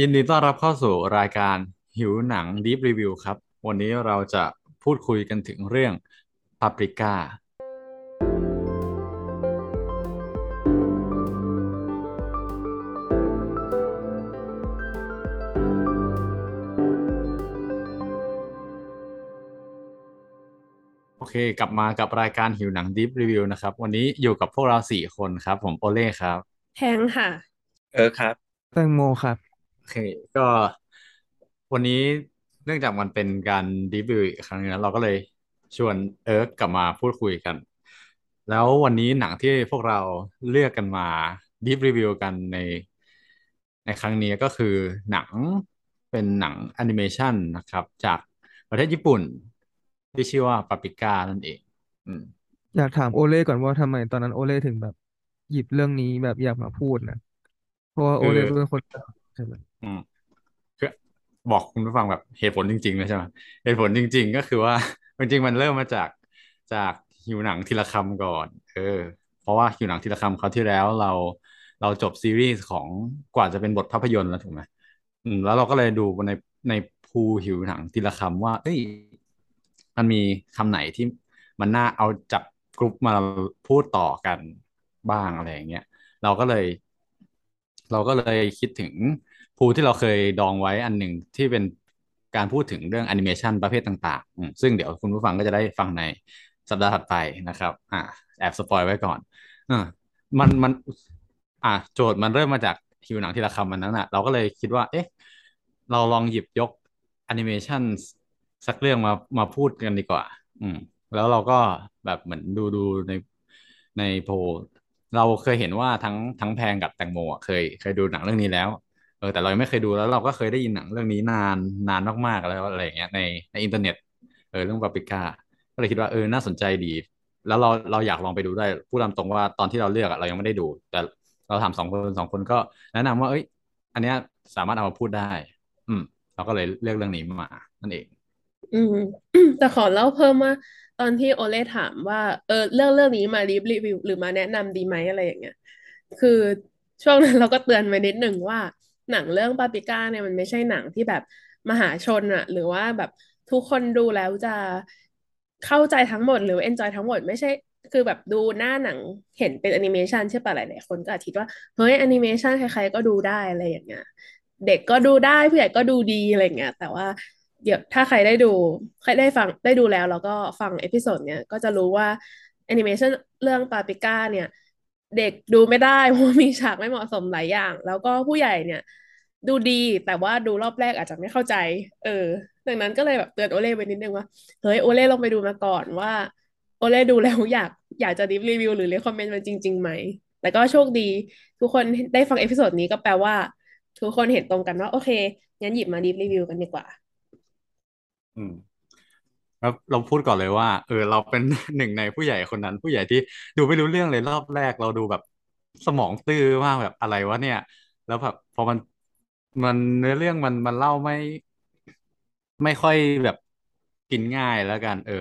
ยินดีต้อนรับเข้าสู่รายการหิวหนัง Deep Review ครับ วันนี้เราจะพูดคุยกันถึงเรื่อง Paprika โอเค กลับมากับรายการหิวหนัง Deep Review นะครับ วันนี้อยู่กับพวกเราสี่คนครับ ผมโอเล่ครับแทงค่ะ เออครับ แตงโมครับ โอเค ก็วันนี้เนื่องจากมันเป็นการดีบิวต์อีกครั้งนึงนะเราก็เลยชวนเอิร์กกลับมาพูดคุยกัน แล้ววันนี้หนังที่พวกเราเลือกกันมา deep review กันในในครั้งนี้ก็คือหนังเป็นหนังแอนิเมชันนะครับ จากประเทศญี่ปุ่น ที่ชื่อว่าปาปริก้านั่นเองอืมอยากถามโอเล่ก่อนว่าทำไมตอนนั้นโอเล่ถึงแบบ หยิบเรื่องนี้แบบอยากมาพูดนะ เพราะว่าโอคือเล่เป็นคนใช่ไหม อืมคือบอกคุณผู้ฟังแบบเหตุผลจริงๆเลยใช่ไหมเหตุผลจริง ๆ ก็คือว่าจริงๆมันเริ่มมาจากจากหิวหนังทีละคำก่อน เออ เพราะว่าหิวหนังทีละคำคราที่แล้วเราเราจบซีรีส์ของกว่าจะเป็นบทภาพยนตร์แล้วถูกไหมอืมแล้วเราก็เลยดูในในภูหิวหนังทีละคำว่า เอ้ย มันมีคำไหนที่มันน่าเอาจับกรุ๊ปมาพูดต่อกันบ้างอะไรอย่างเงี้ยเราก็เลย เราก็เลยคิดถึง พูที่เราเคยดองไว้อันหนึ่งที่เป็นการพูดถึงเรื่องแอนิเมชันประเภทต่างๆ ซึ่งเดี๋ยวคุณผู้ฟังก็จะได้ฟังในสัปดาห์ถัดไปนะครับ อ่าแอบสปอยไว้ก่อนอ่ามันมัน อ่าโจทย์มันเริ่มมาจากหิวหนังทีละคำมันนั้นอะ เราก็เลยคิดว่า เอ๊ะ เราลองหยิบยกแอนิเมชันสักเรื่องมามาพูดกันดีกว่า อืม แล้วเราก็แบบเหมือนดูดูในในโพลเราเคยเห็นว่าทั้งทั้งแพงกับแตงโมเคยเคยดูหนังเรื่องนี้แล้ว เออแต่เรายังไม่เคยดูแล้วเราก็เคยได้ยินหนังเรื่องนี้นานนานมากๆแล้วอะไรอย่างเงี้ยในในอินเทอร์เน็ตเออเรื่องปาปิก้าก็เลยคิดว่าเออน่าสนใจดี แล้วเราเราอยากลองไปดูได้พูดตามตรงว่าตอนที่เราเลือกอะเรายังไม่ได้ดู แต่เราถามสองคนสองคนก็แนะนำว่าเอ้ย อันเนี้ยสามารถเอามาพูดได้ อืม เราก็เลยเลือกเรื่องนี้มา นั่นเอง อืมแต่ขอเล่าเพิ่มว่าตอนที่โอเล่ถามว่าเออเรื่องเรื่องนี้มารีวิวหรือมาแนะนำดีไหมอะไรอย่างเงี้ย คือช่วงนั้นเราก็เตือนไว้นิดหนึ่งว่า หนังเรื่องปาปิก้าเนี่ยมันไม่ใช่หนังที่แบบมหาชนอะหรือว่าแบบทุกคนดูแล้วจะเข้าใจทั้งหมดหรือเอนจอยทั้งหมดไม่ใช่คือแบบดูหน้าหนังเห็นเป็นแอนิเมชันใช่ปะหลายๆคนก็อาจคิดว่าเฮ้ยแอนิเมชันใครๆก็ดูได้อะไรอย่างเงี้ยเด็กก็ดูได้ผู้ใหญ่ก็ดูดีอะไรเงี้ยแต่ว่าเดี๋ยวถ้าใครได้ดูใครได้ฟังได้ดูแล้ว แล้วก็ฟัง episode เนี้ยก็จะรู้ว่าแอนิเมชันเรื่องปาปิก้าเนี่ย เด็กดูไม่ได้เพราะมีฉากไม่เหมาะสมหลายอย่าง แล้วก็ผู้ใหญ่เนี่ย ดูดีแต่ว่าดูรอบแรกอาจจะไม่เข้าใจ เออ ดังนั้นก็เลยแบบเตือนโอเล่ไปนิดนึงว่าเฮ้ยโอเล่ลองไปดูมาก่อนว่าโอเล่ดูแล้วอยากอยากจะ deep review หรือ recommend มันจริงๆไหมแต่ก็โชคดี ทุกคนได้ฟัง episode นี้ก็แปลว่า ทุกคนเห็นตรงกันว่า โอเคงั้นหยิบมา deep review กันดีกว่า อืม แล้วเราพูดก่อนเลยว่า เออ เราเป็นหนึ่งในผู้ใหญ่คนนั้น ผู้ใหญ่ที่ดูไม่รู้เรื่องเลยรอบแรกเราดูแบบสมองตื้อมากแบบอะไรวะเนี่ย แล้วแบบพอมันมันเนื้อเรื่องมันมันเล่าไม่ ไม่ค่อยแบบกินง่ายแล้วกัน เออ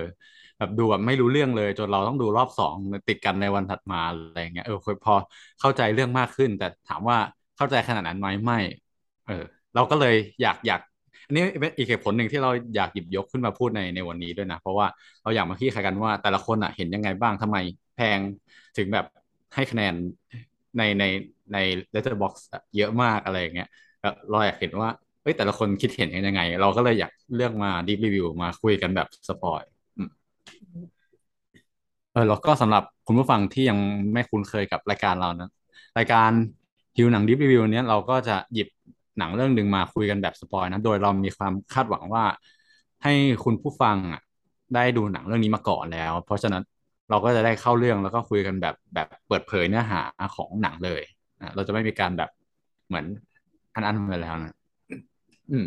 แบบดูแบบไม่รู้เรื่องเลย จนเราต้องดูรอบสองติดกันในวันถัดมาอะไรเงี้ยเออพอเข้าใจเรื่องมากขึ้น แต่ถามว่าเข้าใจขนาดนั้นไหมไม่ เออ เราก็เลยอยากอยาก อันนี้เป็นอีกเหตุผลหนึ่งที่เราอยากหยิบยกขึ้นมาพูดในในวันนี้ด้วยนะ เพราะว่าเราอยากมาคลี่คลายกันว่าแต่ละคนอะเห็นยังไงบ้างทำไมแพงถึงแบบให้คะแนนในในใน Letterboxd อะเยอะมากอะไรอย่างเงี้ยเราอยากเห็นว่าเอ้ยแต่ละคนคิดเห็นยังไง เราก็เลยอยากเลือกมา deep review มาคุยกันแบบ spoil เออแล้วก็สำหรับคุณผู้ฟังที่ยังไม่คุ้นเคยกับรายการเรานะ รายการหิวหนัง Deep Review เนี้ยเราก็จะหยิบ หนังเรื่องหนึ่งมาคุยกันแบบ spoil นะ โดยเรามีความคาดหวังว่า ให้คุณผู้ฟังอะได้ดูหนังเรื่องนี้มาก่อนแล้ว เพราะฉะนั้นเราก็จะได้เข้าเรื่องแล้วก็คุยกันแบบแบบเปิดเผยเนื้อหาของหนังเลยอะเราจะไม่มีการแบบเหมือนอันอันไปแล้วนะอืม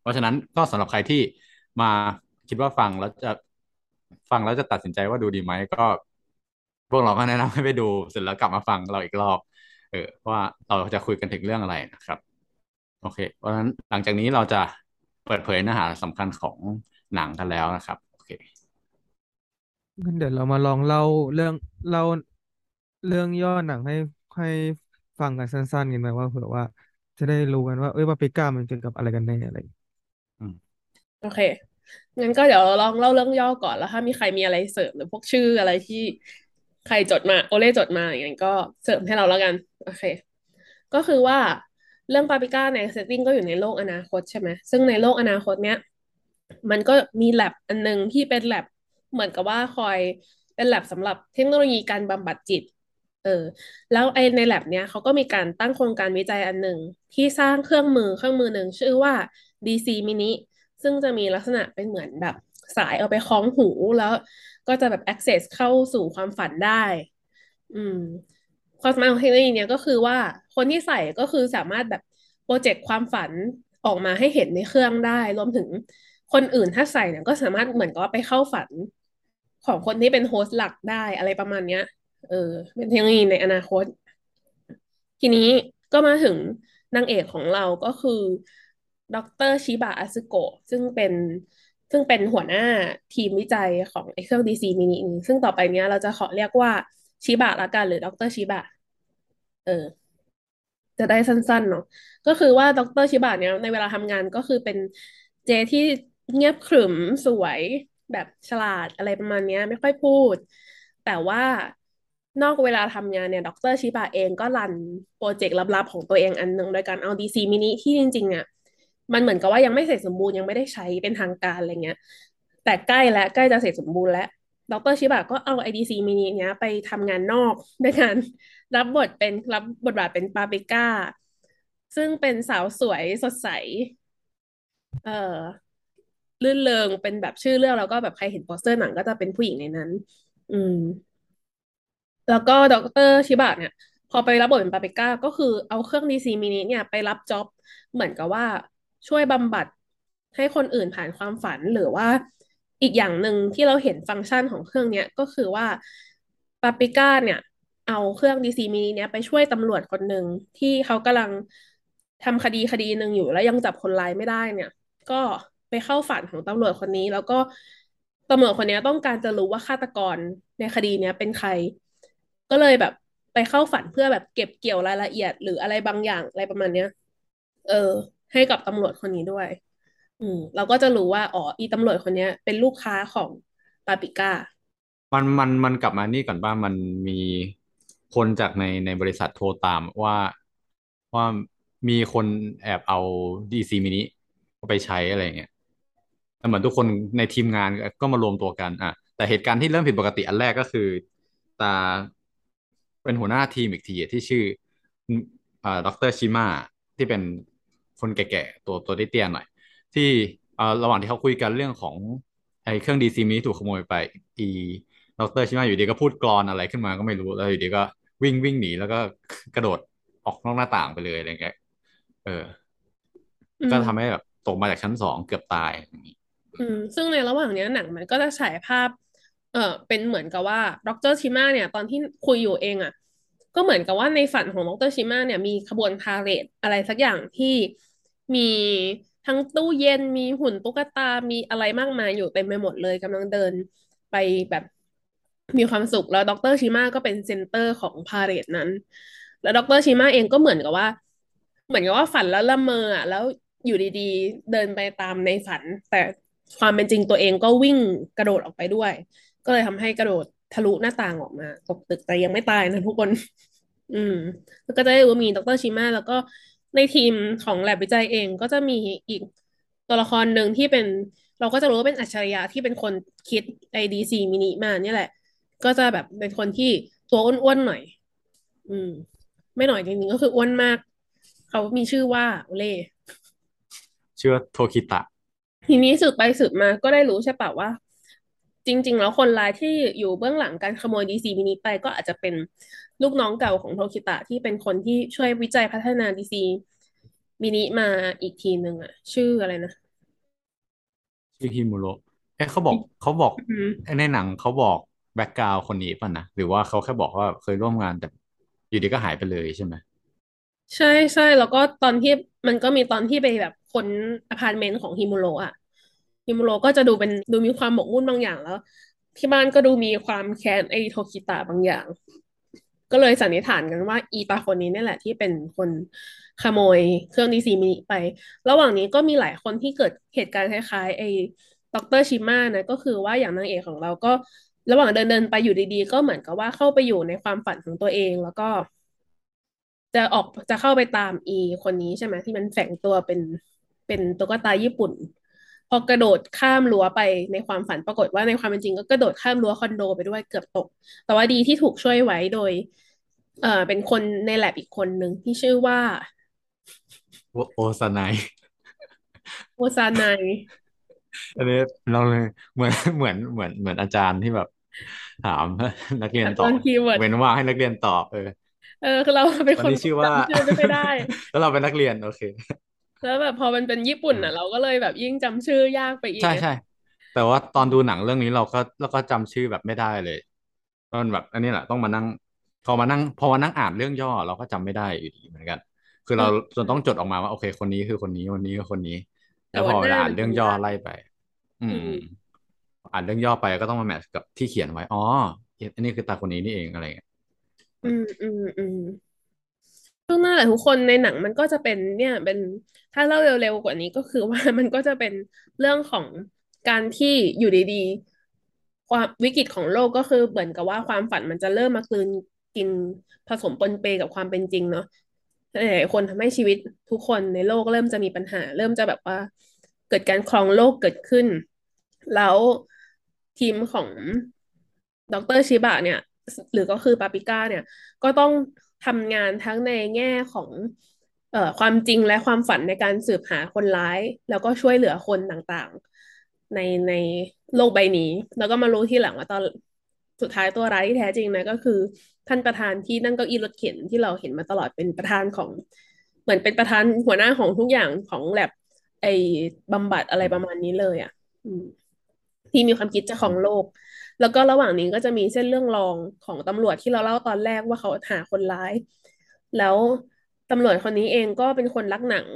เพราะฉะนั้นก็สำหรับใครที่มาคิดว่าฟังแล้วจะฟังแล้วจะตัดสินใจว่าดูดีไหมก็ พวกเราก็แนะนำให้ไปดูเสร็จแล้วกลับมาฟังเราอีกรอบ เออว่าเราจะคุยกันถึงเรื่องอะไรนะครับ โอเค เพราะฉะนั้นหลังจากนี้เราจะเปิดเผยเนื้อหาสำคัญของหนังกันแล้วนะครับ โอเคงั้นเดี๋ยวเรามาลองเล่าเรื่องเล่าเรื่องย่อหนังให้ให้ฟังกันสั้นๆกันไหมว่าเผื่อว่า จะได้รู้กันว่าเอ้ยปาปริก้ามันเกี่ยวกับอะไรกันแน่อะไรอย่างเงี้ยอืมโอเคงั้นก็เดี๋ยวเราลองเล่าเรื่องย่อก่อนแล้วถ้ามีใครมีอะไรเสริมหรือพวกชื่ออะไรที่ใครจดมาโอเล่จดมาอย่างนั้นก็เสริมให้เราแล้วกัน โอเค ก็คือว่า เรื่องปาปิก้าใน setting ก็อยู่ในโลกอนาคตใช่ไหมซึ่งในโลกอนาคตเนี้ยมันก็มีแล็บอันนึงที่เป็นแล็บเหมือนกับว่าคอยเป็นแล็บสำหรับเทคโนโลยีการบำบัดจิต เออ แล้วไอ้ในแล็บเนี้ยเขาก็มีการตั้งโครงการวิจัยอันหนึ่งที่สร้างเครื่องมือเครื่องมือหนึ่งชื่อว่า DC Mini ซึ่งจะมีลักษณะเป็นเหมือนแบบสายเอาไปคล้องหูแล้วก็จะแบบ access เข้าสู่ความฝันได้ อืม ความสามารถของเทคโนโลยีเนี้ยก็คือว่า คนที่ใส่ก็คือสามารถแบบโปรเจกต์ความฝันออกมาให้เห็นในเครื่องได้ รวมถึงคนอื่นถ้าใส่เนี่ยก็สามารถเหมือนกับว่าไปเข้าฝันของคนที่เป็นโฮสต์หลักได้อะไรประมาณเนี้ย เออ เป็นเทคโนโลยีในอนาคต ทีนี้ก็มาถึงนางเอกของเราก็คือดรชิบะอาซึโกะซึ่งเป็นซึ่งเป็นหัวหน้าทีมวิจัยของไอ้เครื่อง DC Mini นี้ซึ่งต่อไปเนี้ยเราจะขอเรียกว่าชิบะละกันหรือดรชิบะ เออ จะได้สั้นๆเนาะก็คือว่าดรชิบะเนี้ยในเวลาทำงานก็คือเป็นเจที่เงียบขรึมสวยแบบฉลาดอะไรประมาณเนี้ยไม่ค่อยพูด แต่ว่านอกเวลาทำงานเนี่ยดรชิบะเองก็ run project ลับๆของตัวเองอันหนึ่งโดยการเอา DC Mini ที่จริงๆเนี่ยมันเหมือนกับว่ายังไม่เสร็จสมบูรณ์ยังไม่ได้ใช้เป็นทางการอะไรเงี้ย แต่ใกล้แล้วใกล้จะเสร็จสมบูรณ์แล้วดรชิบะก็เอา ไอ้ DC Mini เนี้ยไปทำงานนอกด้วยการ รับบทเป็นรับบทบาทเป็นปาปิก้า ซึ่งเป็นสาวสวยสดใส เอ่อรื่นเริงเป็นแบบชื่อเรื่องแล้วก็แบบใครเห็นโปสเตอร์หนังก็จะเป็นผู้หญิงในนั้น อืม แล้วก็ดรชิบะเนี่ย พอไปรับบทเป็นปาปิก้า ก็คือเอาเครื่อง DC Mini เนี่ยไปรับ jobเหมือนกับว่าช่วยบำบัดให้คนอื่นผ่านความฝันหรือว่าอีกอย่างหนึ่งที่เราเห็นฟังก์ชันของเครื่องเนี้ยก็คือว่าปาปิก้าเนี่ย เอาเครื่อง DC Mini เนี่ยไปช่วยตำรวจคนหนึ่งที่เขากำลังทำคดีคดีหนึ่งอยู่แล้วยังจับคนร้ายไม่ได้เนี่ย ก็ไปเข้าฝันของตำรวจคนนี้ แล้วก็ตำรวจคนนี้ต้องการจะรู้ว่าฆาตกรในคดีเนี้ยเป็นใคร ก็เลยแบบไปเข้าฝันเพื่อแบบเก็บเกี่ยวรายละเอียด หรืออะไรบางอย่างอะไรประมาณเนี้ย เออ ให้กับตำรวจคนนี้ด้วย อืม เราก็จะรู้ว่าอ๋ออีตำรวจคนนี้เป็นลูกค้าของปาปิก้า มันมันมันกลับมานี่ก่อนบ้างมันมี คนจากในในบริษัทโทรตามว่าว่ามีคนแอบเอาดีซีมินิไปใช้อะไรเงี้ยแล้วเหมือนทุกคนในทีมงานก็มารวมตัวกันอะแต่เหตุการณ์ที่เริ่มผิดปกติอันแรกก็คือ ตาเป็นหัวหน้าทีมอีกทีที่ชื่ออ่าดรชิมาที่เป็นคนแก่ๆตัวตัวเตี้ยหน่อย ที่อ่อระหว่างที่เขาคุยกันเรื่องของไอ้เครื่องดีซีมิถูกขโมยไป อีดรชิมาอยู่ดีก็พูดกลอนอะไรขึ้นมาก็ไม่รู้แล้วอยู่ดีก็ วิ่งวิ่งหนีแล้วก็กระโดดออกนอกหน้าต่างไปเลยอะไรเงี้ยเอออืก็มทำให้แบบตกมาจากชั้นสองเกือบตายอย่างนี้อืมซึ่งในระหว่างเนี้ยหนังมันก็จะฉายภาพ เออเป็นเหมือนกับว่าดรชิมาเนี่ย ตอนที่คุยอยู่เองอะ ก็เหมือนกับว่าในฝันของดรชิมาเนี่ย มีขบวนพาเหรดอะไรสักอย่างที่มีทั้งตู้เย็นมีหุ่นตุ๊กตา มีอะไรมากมายอยู่เต็มไปหมดเลยกำลังเดินไปแบบ มีความสุขแล้วดรชิมาก็เป็น center ของ parade นั้น แล้วดรชิมาเองก็เหมือนกับว่า เหมือนกับว่าฝันแล้วละเมออะแล้วอยู่ดีๆ เดินไปตามในฝัน แต่ความเป็นจริงตัวเองก็วิ่งกระโดดออกไปด้วย ก็เลยทำให้กระโดดทะลุหน้าต่างออกมาตกตึกแต่ยังไม่ตายนะทุกคน อืม แล้วก็จะได้รู้ว่ามีดรชิมาแล้วก็ในทีมของแลบวิจัยเองก็จะมีอีกตัวละครหนึ่งที่เป็น เราก็จะรู้ว่าเป็นอัจฉริยะที่เป็นคนคิดไอ DC Mini มาเนี่ยแหละ ก็จะแบบเป็นคนที่ตัวอ้วนๆหน่อย อืม ไม่หน่อยจริงๆก็คืออ้วนมาก เขามีชื่อว่าโอเล่ชื่อว่าโทคิตะ ทีนี้สืบไปสืบมาก็ได้รู้ใช่ปะว่า จริง ๆ แล้วคนร้ายที่อยู่เบื้องหลังการขโมย DC Mini ไปก็อาจจะเป็นลูกน้องเก่าของโทคิตะที่เป็นคนที่ช่วยวิจัยพัฒนา DC Mini มาอีกทีหนึ่งอะชื่ออะไรนะ ชื่อฮิมุโระเอ๊ะเขาบอกเขาบอกอืมในหนังเขาบอก background คนนี้ป่ะนะหรือว่าเขาแค่บอกว่าเคยร่วมงานแต่อยู่ดีก็หายไปเลยใช่ไหมใช่ใช่แล้วก็ตอนที่มันก็มีตอนที่ไปแบบค้นอพาร์ตเมนต์ของฮิมุโระอะฮิมุโรก็จะดูเป็นดูมีความหมกมุ่นบางอย่างแล้ว ที่บ้านก็ดูมีความแค้นไอโทคิตะบางอย่าง ก็เลยสันนิษฐานกันว่า อีตาคนนี้นี่แหละที่เป็นคนขโมยเครื่อง DC Mini ไป ระหว่างนี้ก็มีหลายคนที่เกิดเหตุการณ์คล้ายๆไอ้ด็อกเตอร์ชิม่านะก็คือว่าอย่างนางเอกของเราก็ ระหว่างเดินเดินไปอยู่ดีๆ ก็เหมือนกับว่าเข้าไปอยู่ในความฝันของตัวเอง แล้วก็ จะออกจะเข้าไปตามอีคนนี้ใช่ไหมที่มันแฝงตัวเป็นเป็นตุ๊กตาญี่ปุ่น พอกระโดดข้ามรั้วไปในความฝันปรากฏว่าในความเป็นจริง ก็กระโดดข้ามรั้วคอนโดไปด้วยเกือบตก แต่ว่าดีที่ถูกช่วยไว้โดย เอ่อเป็นคนในแลบอีกคนหนึ่งที่ชื่อว่า โอโอซานายโอซานาย อันนี้เราเลยเหมือนเหมือนเหมือนเหมือนอาจารย์ที่แบบ ถามนักเรียนอาตอจารบย์คีย์เวิร์ดเว้นว่างให้นักเรียนตอบเออเออคือเราเป็นวันคนนี้ชื่อว่าจำชื่อไม่ค่อยได้ แล้วเราเป็นนักเรียนโอเค แล้วแบบพอมันเป็นญี่ปุ่นอะอืมเราก็เลยแบบยิ่งจำชื่อยากไปอีกใช่ไงใช่แต่ว่าตอนดูหนังเรื่องนี้เราก็เราก็จำชื่อแบบไม่ได้เลยมันแบบ อันนี้แหละต้องมานั่งพอมานั่งพอมานั่งอ่านเรื่องย่อเราก็จำไม่ได้อยู่ดีเหมือนกัน คือเราจนต้องจดออกมาว่าโอเค คนนี้คือคนนี้คนนี้คือคนนี้ แต่แล้วพว่าอเวหน้าลาอ่านมันเรื่องจำย่อยากไล่ไป อือืมมอ่านเรื่องย่อไปก็ต้องมาแมทช์กับที่เขียนไว้ อ๋อ อันนี้คือตาคนนี้นี่เองอะไรเงี้ย อืมอืมอืมซึ่งนั่นแหละทุกคนในหนังมันก็จะเป็นเนี่ยเป็นถ้าเล่าเร็วๆกว่านี้ก็คือว่ามันก็จะเป็นเรื่องของการที่อยู่ดีๆ ความวิกฤตของโลกก็คือเหมือนกับว่าความฝันมันจะเริ่มมากลืนกินผสมปนเปกับความเป็นจริงเนาะ หลายๆคนทำให้ชีวิตทุกคนในโลกเริ่มจะมีปัญหา เริ่มจะแบบว่า เกิดการครองโลกเกิดขึ้น แล้วทีมของดรชิบะเนี่ย หรือก็คือปาปิก้าเนี่ย ก็ต้องทำงานทั้งในแง่ของเอ่อความจริงและความฝันในการสืบหาคนร้าย แล้วก็ช่วยเหลือคนต่างๆ ในในโลกใบนี้ แล้วก็มารู้ที่หลังว่าตอนสุดท้ายตัวร้ายที่แท้จริงนะก็คือ ท่านประธานที่นั่งเก้าอี้รถเข็นที่เราเห็นมาตลอดเป็นประธานของ เหมือนเป็นประธานหัวหน้าของทุกอย่างของแลบไอ้บำบัดอะไรประมาณนี้เลยอะที่มีความคิดจะของโลก แล้วก็ระหว่างนี้ก็จะมีเส้นเรื่องรองของตำรวจที่เราเล่าตอนแรกว่าเขาหาคนร้าย แล้วตำรวจคนนี้เองก็เป็นคนรักหนัง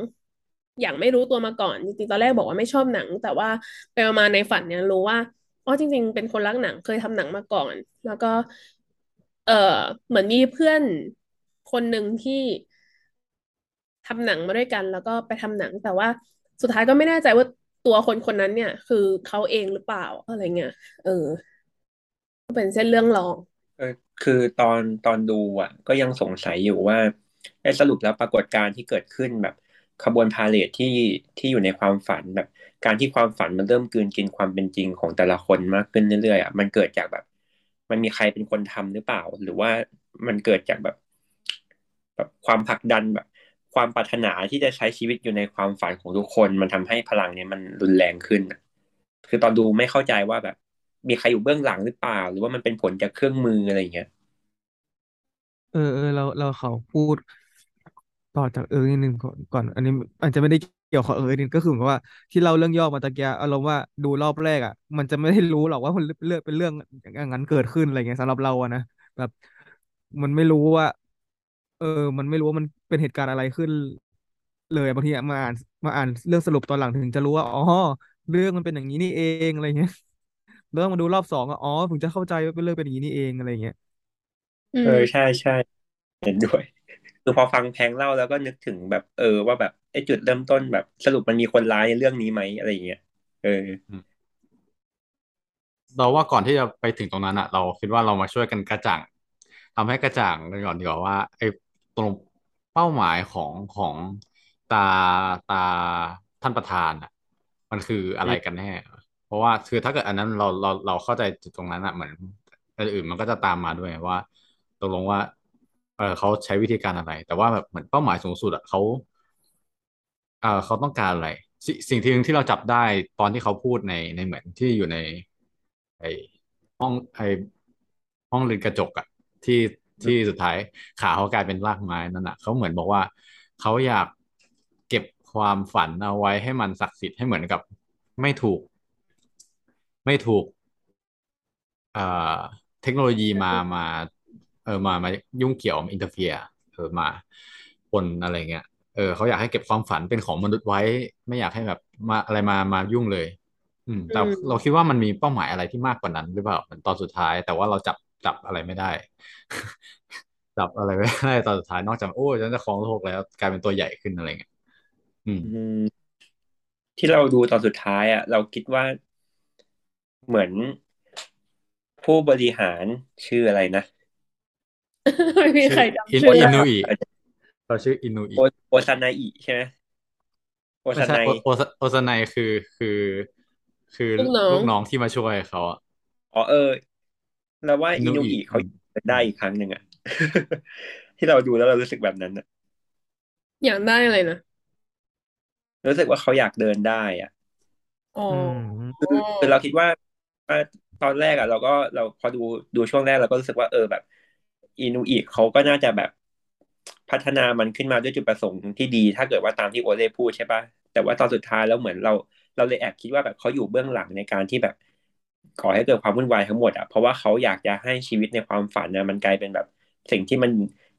อย่างไม่รู้ตัวมาก่อนจริงๆตอนแรกบอกว่าไม่ชอบหนัง แต่ว่าไปมาในฝันเนี่ยรู้ว่าอ๋อจริง ๆ เป็นคนรักหนังเคยทำหนังมาก่อน แล้วก็ เออเหมือนมีเพื่อนคนหนึ่งที่ทำหนังมาด้วยกัน แล้วก็ไปทำหนัง แต่ว่าสุดท้ายก็ไม่แน่ใจว่าตัวคนคนนั้นเนี่ย คือเขาเองหรือเปล่าอะไรเงี้ยเออก็เป็นเส้นเรื่องรองเออคือตอนตอนดูอะ ก็ยังสงสัยอยู่ว่าไอ้สรุปแล้วปรากฏการณ์ที่เกิดขึ้นแบบขบวนพาเหรดที่ที่อยู่ในความฝันแบบ การที่ความฝันมันเริ่มกลืนกินความเป็นจริงของแต่ละคนมากขึ้นเรื่อยๆอะมันเกิดจากแบบ มันมีใครเป็นคนทำหรือเปล่า หรือว่ามันเกิดจากแบบ แบบความผลักดันแบบ ความปรารถนาที่จะใช้ชีวิตอยู่ในความฝันของทุกคน มันทำให้พลังเนี่ยมันรุนแรงขึ้นคือตอนดูไม่เข้าใจว่าแบบ มีใครอยู่เบื้องหลังหรือเปล่า หรือว่ามันเป็นผลจากเครื่องมืออะไรอย่างเงี้ยเออเออเราเราเขาพูดต่อจากเออนิดนึงก่อนก่อน อันนี้อาจจะไม่ได้ เกี่ยวกับเออนิดก็คือเหมือนกับว่าที่เราเรื่องย่อมาตะเกียอารมณ์ว่าดูรอบแรกอะ มันจะไม่ได้รู้หรอกว่ามันเรื่องเป็นเรื่องอย่างนั้นเกิดขึ้นอะไรเงี้ยสำหรับเราอะนะแบบ มันไม่รู้ว่า เออ มันไม่รู้ว่ามันเป็นเหตุการณ์อะไรขึ้น เลยบางทีอะมาอ่านมาอ่านเรื่องสรุปตอนหลังถึงจะรู้ว่าอ๋อเรื่องมันเป็นอย่างนี้นี่เองอะไรเงี้ยเรื่องมาดูรอบสองอะอ๋อถึงจะเข้าใจว่าเป็นเรื่องเป็นอย่างนี้นี่เองอะไรเงี้ยอืเอมอใช่ใช่เห็นด้วย คือพอฟังแพงเล่าแล้วก็นึกถึงแบบเออว่าแบบไอ้จุดเริ่มต้นแบบสรุปมันมีคนร้ายในเรื่องนี้ไหมอะไรอย่างเงี้ยเออเราว่าก่อนที่จะไปถึงตรงนั้นอะเราคิดว่าเรามาช่วยกันกระจ่างทำให้กระจ่างกันก่อนดีกว่าว่าไอ้ตรงเป้าหมายของของตาตาท่านประธานอะมันคืออะไรกันแน่เพราะว่าคือถ้าเกิดอันนั้นเราเราเราเข้าใจจุดตรงนั้นอะเหมือนอันอื่นมันก็จะตามมาด้วยว่าตกลงว่า เออเขาใช้วิธีการอะไร แต่ว่าแบบเหมือนเป้าหมายสูงสุดอะเขาเออเขาต้องการอะไรสิสิ่งที่หนึ่งที่เราจับได้ตอนที่เขาพูดในในเหมือนที่อยู่ใน ไอห้องไอห้องเรือนกระจกอะที่ที่สุดท้ายขาเขากลายเป็นรากไม้นั่นอะเขาเหมือนบอกว่าเขาอยากเก็บความฝันเอาไว้ให้มันศักดิ์สิทธิ์ให้เหมือนกับ ไม่ถูก ไม่ถูกเอ่อเทคโนโลยีมามา เออมามายุ่งเกี่ยวมา interfere เออมาปนอะไรเงี้ยเออเขาอยากให้เก็บความฝันเป็นของมนุษย์ไว้ ไม่อยากให้แบบมาอะไรมามายุ่งเลย อืม แต่อืมเราคิดว่ามันมีเป้าหมายอะไรที่มากกว่านั้นหรือเปล่าเหมือนตอนสุดท้าย แต่ว่าเราจับจับอะไรไม่ได้เอจับอะไรไม่ได้ตอนสุดท้ายนอกจากโอ้ฉันจะครองโลกแล้วกลายเป็นตัวใหญ่ขึ้นอะไรเงี้ยอืมอืมที่เราดูตอนสุดท้าย อะ เราคิดว่าเหมือนผู้บริหารชื่ออะไรนะ ไม่มีชื่อใครอินจำชื่ออิได้นุอิเราชื่ออินุอิโอโอซานาอิใช่ไหมโอไม่ซาใช่ไนโอโอซาโอซาไนคือคือ คือลูกน้องลูกน้องที่มาช่วยเขาอะอ๋อเออเราว่าอิอินุนุอิอิเขาอืมเดินได้อีกครั้งหนึ่งอะที่เราดูแล้วเรารู้สึกแบบนั้นอะอยากได้อะไรนะรู้สึกว่าเขาอยากเดินได้อะอ๋ออืมคือคือเราคิดว่าว่าตอนแรกอะ เราก็เราพอดูดูช่วงแรกเราก็รู้สึกว่าเออแบบ อินุอิเขาก็น่าจะแบบพัฒนามันขึ้นมาด้วยจุดประสงค์ที่ดี ถ้าเกิดว่าตามที่โอเล่พูดใช่ปะแต่ว่าตอนสุดท้ายแล้วเหมือนเรา เราเลยแอบคิดว่าแบบเขาอยู่เบื้องหลังในการที่แบบก่อให้เกิดความวุ่นวายทั้งหมดอะเพราะว่าเขาอยากจะให้ชีวิตในความฝันนะมันกลายเป็นแบบสิ่งที่มัน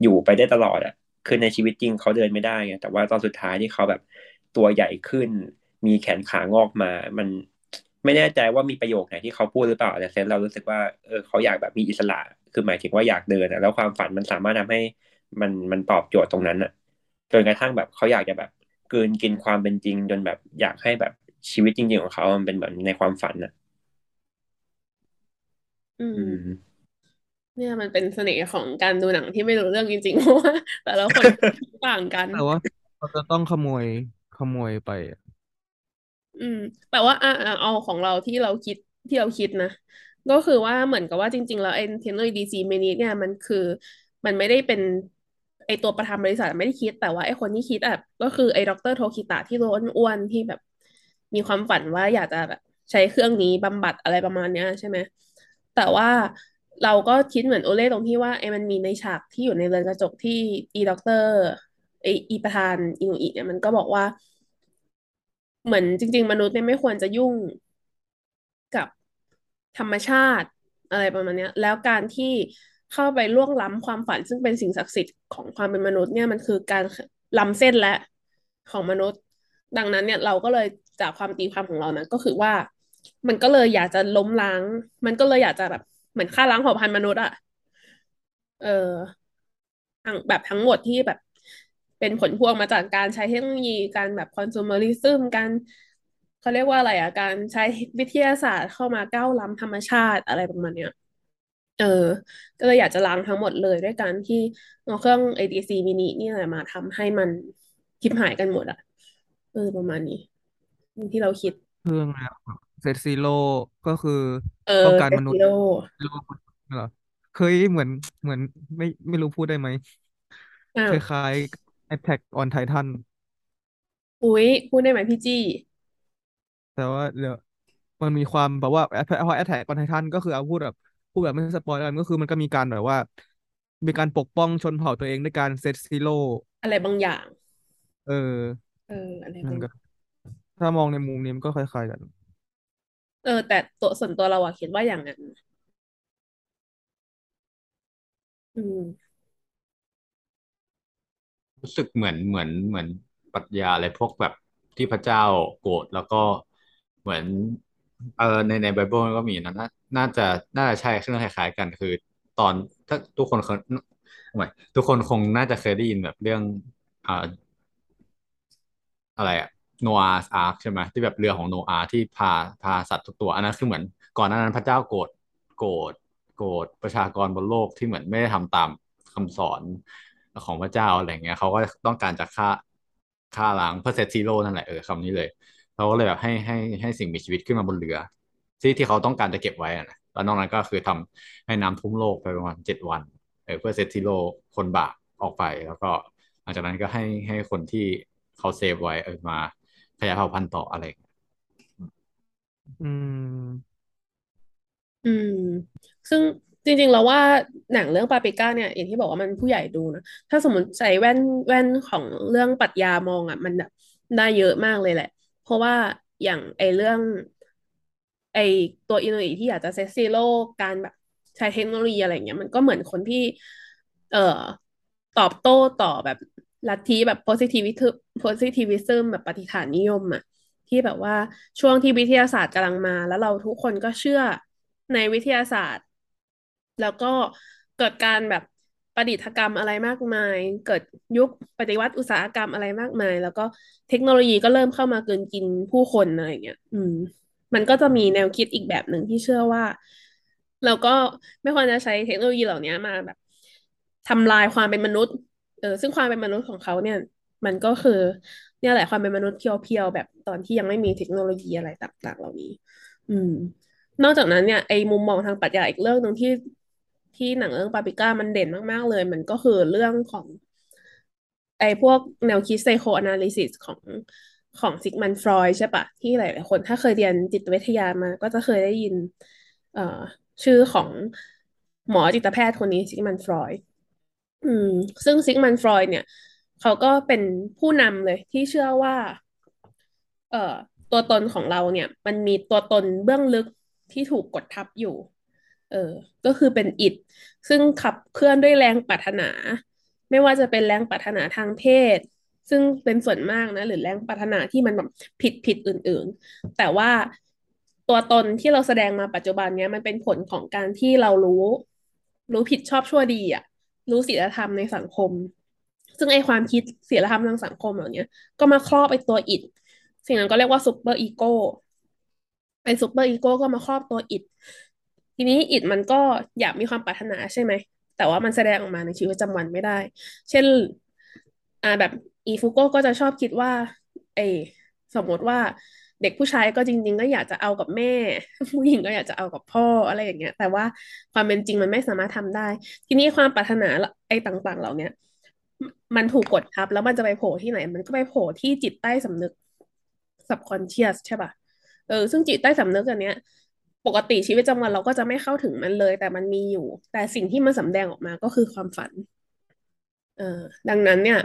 อยู่ไปได้ตลอดอะคือในชีวิตจริงเขาเดินไม่ได้ไงแต่ว่าตอนสุดท้ายที่เขาแบบตัวใหญ่ขึ้น มีแขนขางอกมา มันไม่แน่ใจว่ามีประโยคไหนที่เขาพูดหรือเปล่าแต่เซนเรารู้สึกว่าเออเขาอยากแบบมีอิสระ คือหมายถึงว่าอยากเดินอะแล้วความฝันมันสามารถทำให้มันมันตอบโจทย์ตรงนั้นอะจนกระทั่งแบบเขาอยากจะแบบกลืนกินความเป็นจริง จนแบบอยากให้แบบชีวิตจริงๆของเขามันเป็นแบบในความฝันอะอือืมมเนี่ยมันเป็นเสน่ห์ของการดูหนังที่ไม่รู้เรื่องจริงๆเพราะว่าแต่ละคนต่างกันแต่ว่าเราจะต้องขโมยขโมยไปอะอืม แต่ว่าอะอะเอาของเราที่เราคิดที่เราคิดนะ ก็คือว่าเหมือนกับว่าจริง ๆ แล้วไอ้เทคโนโลยีซีเมนิเนี่ยมันคือมันไม่ได้เป็นไอตัวประธานบริษัทไม่ได้คิด แต่ว่าไอคนที่คิดอะก็คือไอ้ดรโทคิตะที่ตัวอ้วนๆที่แบบ มีความฝันว่าอยากจะแบบใช้เครื่องนี้บำบัดอะไรประมาณเนี้ยใช่ไหมแต่ว่าเราก็คิดเหมือนโอเล่ตรงที่ว่าไอ้มันมีในฉากที่อยู่ในเรือนกระจกที่อีด็อกเตอร์ไออีประธานอินุอิเนี่ยมันก็บอกว่า เหมือนจริง ๆ มนุษย์เนี่ยไม่ควรจะยุ่งกับ ธรรมชาติอะไรประมาณนี้แล้วการที่เข้าไปล่วงล้ำความฝัน ซึ่งเป็นสิ่งศักดิ์สิทธิ์ของความเป็นมนุษย์เนี่ยมันคือการล้ำเส้นและของมนุษย์ ดังนั้นเนี่ยเราก็เลยจากความตีความของเรานะก็คือว่า มันก็เลยอยากจะล้มล้าง มันก็เลยอยากจะแบบเหมือนฆ่าล้างเผ่าพันธุ์มนุษย์อะเออทั้งแบบทั้งหมดที่แบบเป็นผลพวงมาจากการใช้เทคโนโลยีการแบบคอน sumerism การ เขาเรียกว่าอะไรอะการใช้วิทยาศาสตร์เข้ามาก้าวล้ำธรรมชาติอะไรประมาณเนี้ยเออ ก็เลยอยากจะล้างทั้งหมดเลยด้วยการที่เอาเครื่อง ADC mini นี่แหละมาทำให้มันคลิปหายกันหมดอะเออประมาณนี้นี่ที่เราคิดเครื่องแล้วเซตซีโร่ก็คือเออป้องกันเซมนุษซิย์โร่โลกเหรอเคยเหมือนเหมือนไม่ไม่รู้พูดได้ไหมอ้าควล้ายๆ Attack on Titan อุ๊ยพูดได้ไหมพี่จี้ แต่ว่าเดี๋ยวมันมีความแบบว่าพอ Attack on Titan ก็คือเอาพูดแบบพูดแบบไม่ spoil กันก็คือมันก็มีการแบบว่า มีการปกป้องชนเผ่าตัวเองด้วยการ set zeroอะไรบางอย่าง เออ เอออะไรมับานงก็ถ้ามองในมุมนี้มันก็คล้ายๆกัน เออ แต่ตัวส่วนตัวเราอะคิดว่าอย่างนั้นอืมรู้สึกเหมือนเหมือนเหมือนปรัชญาอะไรพวกแบบที่พระเจ้าโกรธแล้วก็ เหมือนเออในในไบเบิลก็มีนะน่าน่าจะน่าจะใช่เรื่องคล้ายๆกันคือตอนถ้าทุกคนเคยไม่ทุกคนคงน่าจะเคยได้ยินแบบเรื่องอ่าอะไรอะโนอาห์อาร์คใช่ไหมที่แบบเรือของโนอาห์ที่พาพาสัตว์ทุกตัวอันนั้นคือเหมือน ก่อนหน้านั้นพระเจ้าโกรธโกรธโกรธประชากรบนโลกที่เหมือนไม่ได้ทำตามคำสอนของพระเจ้าอะไรเงี้ยเขาก็ต้องการจะฆ่าฆ่าล้างเพื่อ set zero นั่นแหละเออคำนี้เลย เขาก็เลยแบบให้ให้ให้สิ่งมีชีวิตขึ้นมาบนเรือ ที่ที่เขาต้องการจะเก็บไว้อะนะแล้วนอกนั้นก็คือทำให้น้ำท่วมโลกไปประมาณเจ็ดวันเออเพื่อ set zero คนบาปออกไป แล้วก็หลังจากนั้นก็ให้ให้คนที่เขา save ไว้เออมาขยายเผ่าพันธุ์ต่ออะไรอย่างเงี้ยอืม อืม ซึ่งจริงๆเราว่าหนังเรื่องปาปริก้าเนี่ย อย่างที่บอกว่ามันผู้ใหญ่ดูนะ ถ้าสมมติใส่แว่นแว่นของเรื่องปรัชญามองอะ มันแบบได้เยอะมากเลยแหละเพ ราะว่าอย่างไอเรื่อง ไอตัวอินโนอีที่อยากจะ set zero การแบบใช้เทคโนโลยีอะไรเงี้ยมันก็เหมือนคนที่ เอ่อตอบโต้ต่อแบบลัทธิแบบ positivism positivism แบบปฏิฐานนิยมอะที่แบบว่าช่วงที่วิทยาศาสตร์กำลังมา แล้วเราทุกคนก็เชื่อในวิทยาศาสตร์ แล้วก็เกิดการแบบ ประดิษฐกรรมอะไรมากมาย เกิดยุคปฏิวัติอุตสาหกรรมอะไรมากมาย แล้วก็เทคโนโลยีก็เริ่มเข้ามาเกินกินผู้คนอะไรเงี้ยอืม มันก็จะมีแนวคิดอีกแบบหนึ่งที่เชื่อว่า เราก็ไม่ควรจะใช้เทคโนโลยีเหล่านี้มาแบบทำลายความเป็นมนุษย์ เออซึ่งความเป็นมนุษย์ของเขาเนี่ย มันก็คือ เนี่ยแหละความเป็นมนุษย์ pure ๆแบบตอนที่ยังไม่มีเทคโนโลยีอะไรต่าง ๆ เหล่านี้ อืม นอกจากนั้นเนี่ยไอ้มุมมองทางปรัชญาอีกเรื่องหนึ่งที่ ที่หนังเรื่องปาปิก้ามันเด่นมาก ๆ เลย มันก็คือเรื่องของ ไอ้พวกแนวคิด psychoanalysis ของของซิกมันด์ ฟรอยด์ใช่ปะที่หลาย ๆ คนถ้าเคยเรียนจิตวิทยามา ก็จะเคยได้ยิน เอ่อชื่อของหมอจิตแพทย์คนนี้ซิกมันฟรอยด์อืม ซึ่งซิกมันฟรอยด์เนี่ย เขาก็เป็นผู้นำเลยที่เชื่อว่า เอ่อ ตัวตนของเราเนี่ย มันมีตัวตนเบื้องลึกที่ถูกกดทับอยู่ เออ ก็คือเป็นอิฐซึ่งขับเคลื่อนด้วยแรงปรารถนา ไม่ว่าจะเป็นแรงปรารถนาทางเพศ ซึ่งเป็นส่วนมากนะ หรือแรงปรารถนาที่มันแบบผิดผิดอื่น ๆ แต่ว่าตัวตนที่เราแสดงมาปัจจุบันเนี้ยมันเป็นผลของการที่เรารู้ รู้ผิดชอบชั่วดีอะรู้ศีลธรรมในสังคม ซึ่งไอความคิดศีลธรรมทางสังคมเหล่านี้ก็มาครอบไอตัว id สิ่งนั้นก็เรียกว่า superego ไอ superego ก็มาครอบตัว id ทีนี้ id มันก็อยากมีความปรารถนาใช่ไหม แต่ว่ามันแสดงออกมาในชีวิตประจำวันไม่ได้ เช่น อ่าแบบอีฟุโก้ก็จะชอบคิดว่าไอสมมติว่าเด็กผู้ชายก็จริง ๆ ก็อยากจะเอากับแม่ ผู้หญิงก็อยากจะเอากับพ่ออะไรอย่างเงี้ย แต่ว่าความเป็นจริงมันไม่สามารถทำได้ ทีนี้ความปรารถนาไอ้ต่าง ๆ เหล่าเนี้ยมันถูกกดทับ แล้วมันจะไปโผล่ที่ไหน มันก็ไปโผล่ที่จิตใต้สำนึก subconscious ใช่ป่ะเออซึ่งจิตใต้สำนึกอันเนี้ย ปกติชีวิตประจำวันเราก็จะไม่เข้าถึงมันเลย แต่มันมีอยู่ แต่สิ่งที่มันสำแดงออกมาก็คือความฝัน เออดังนั้นเนี่ย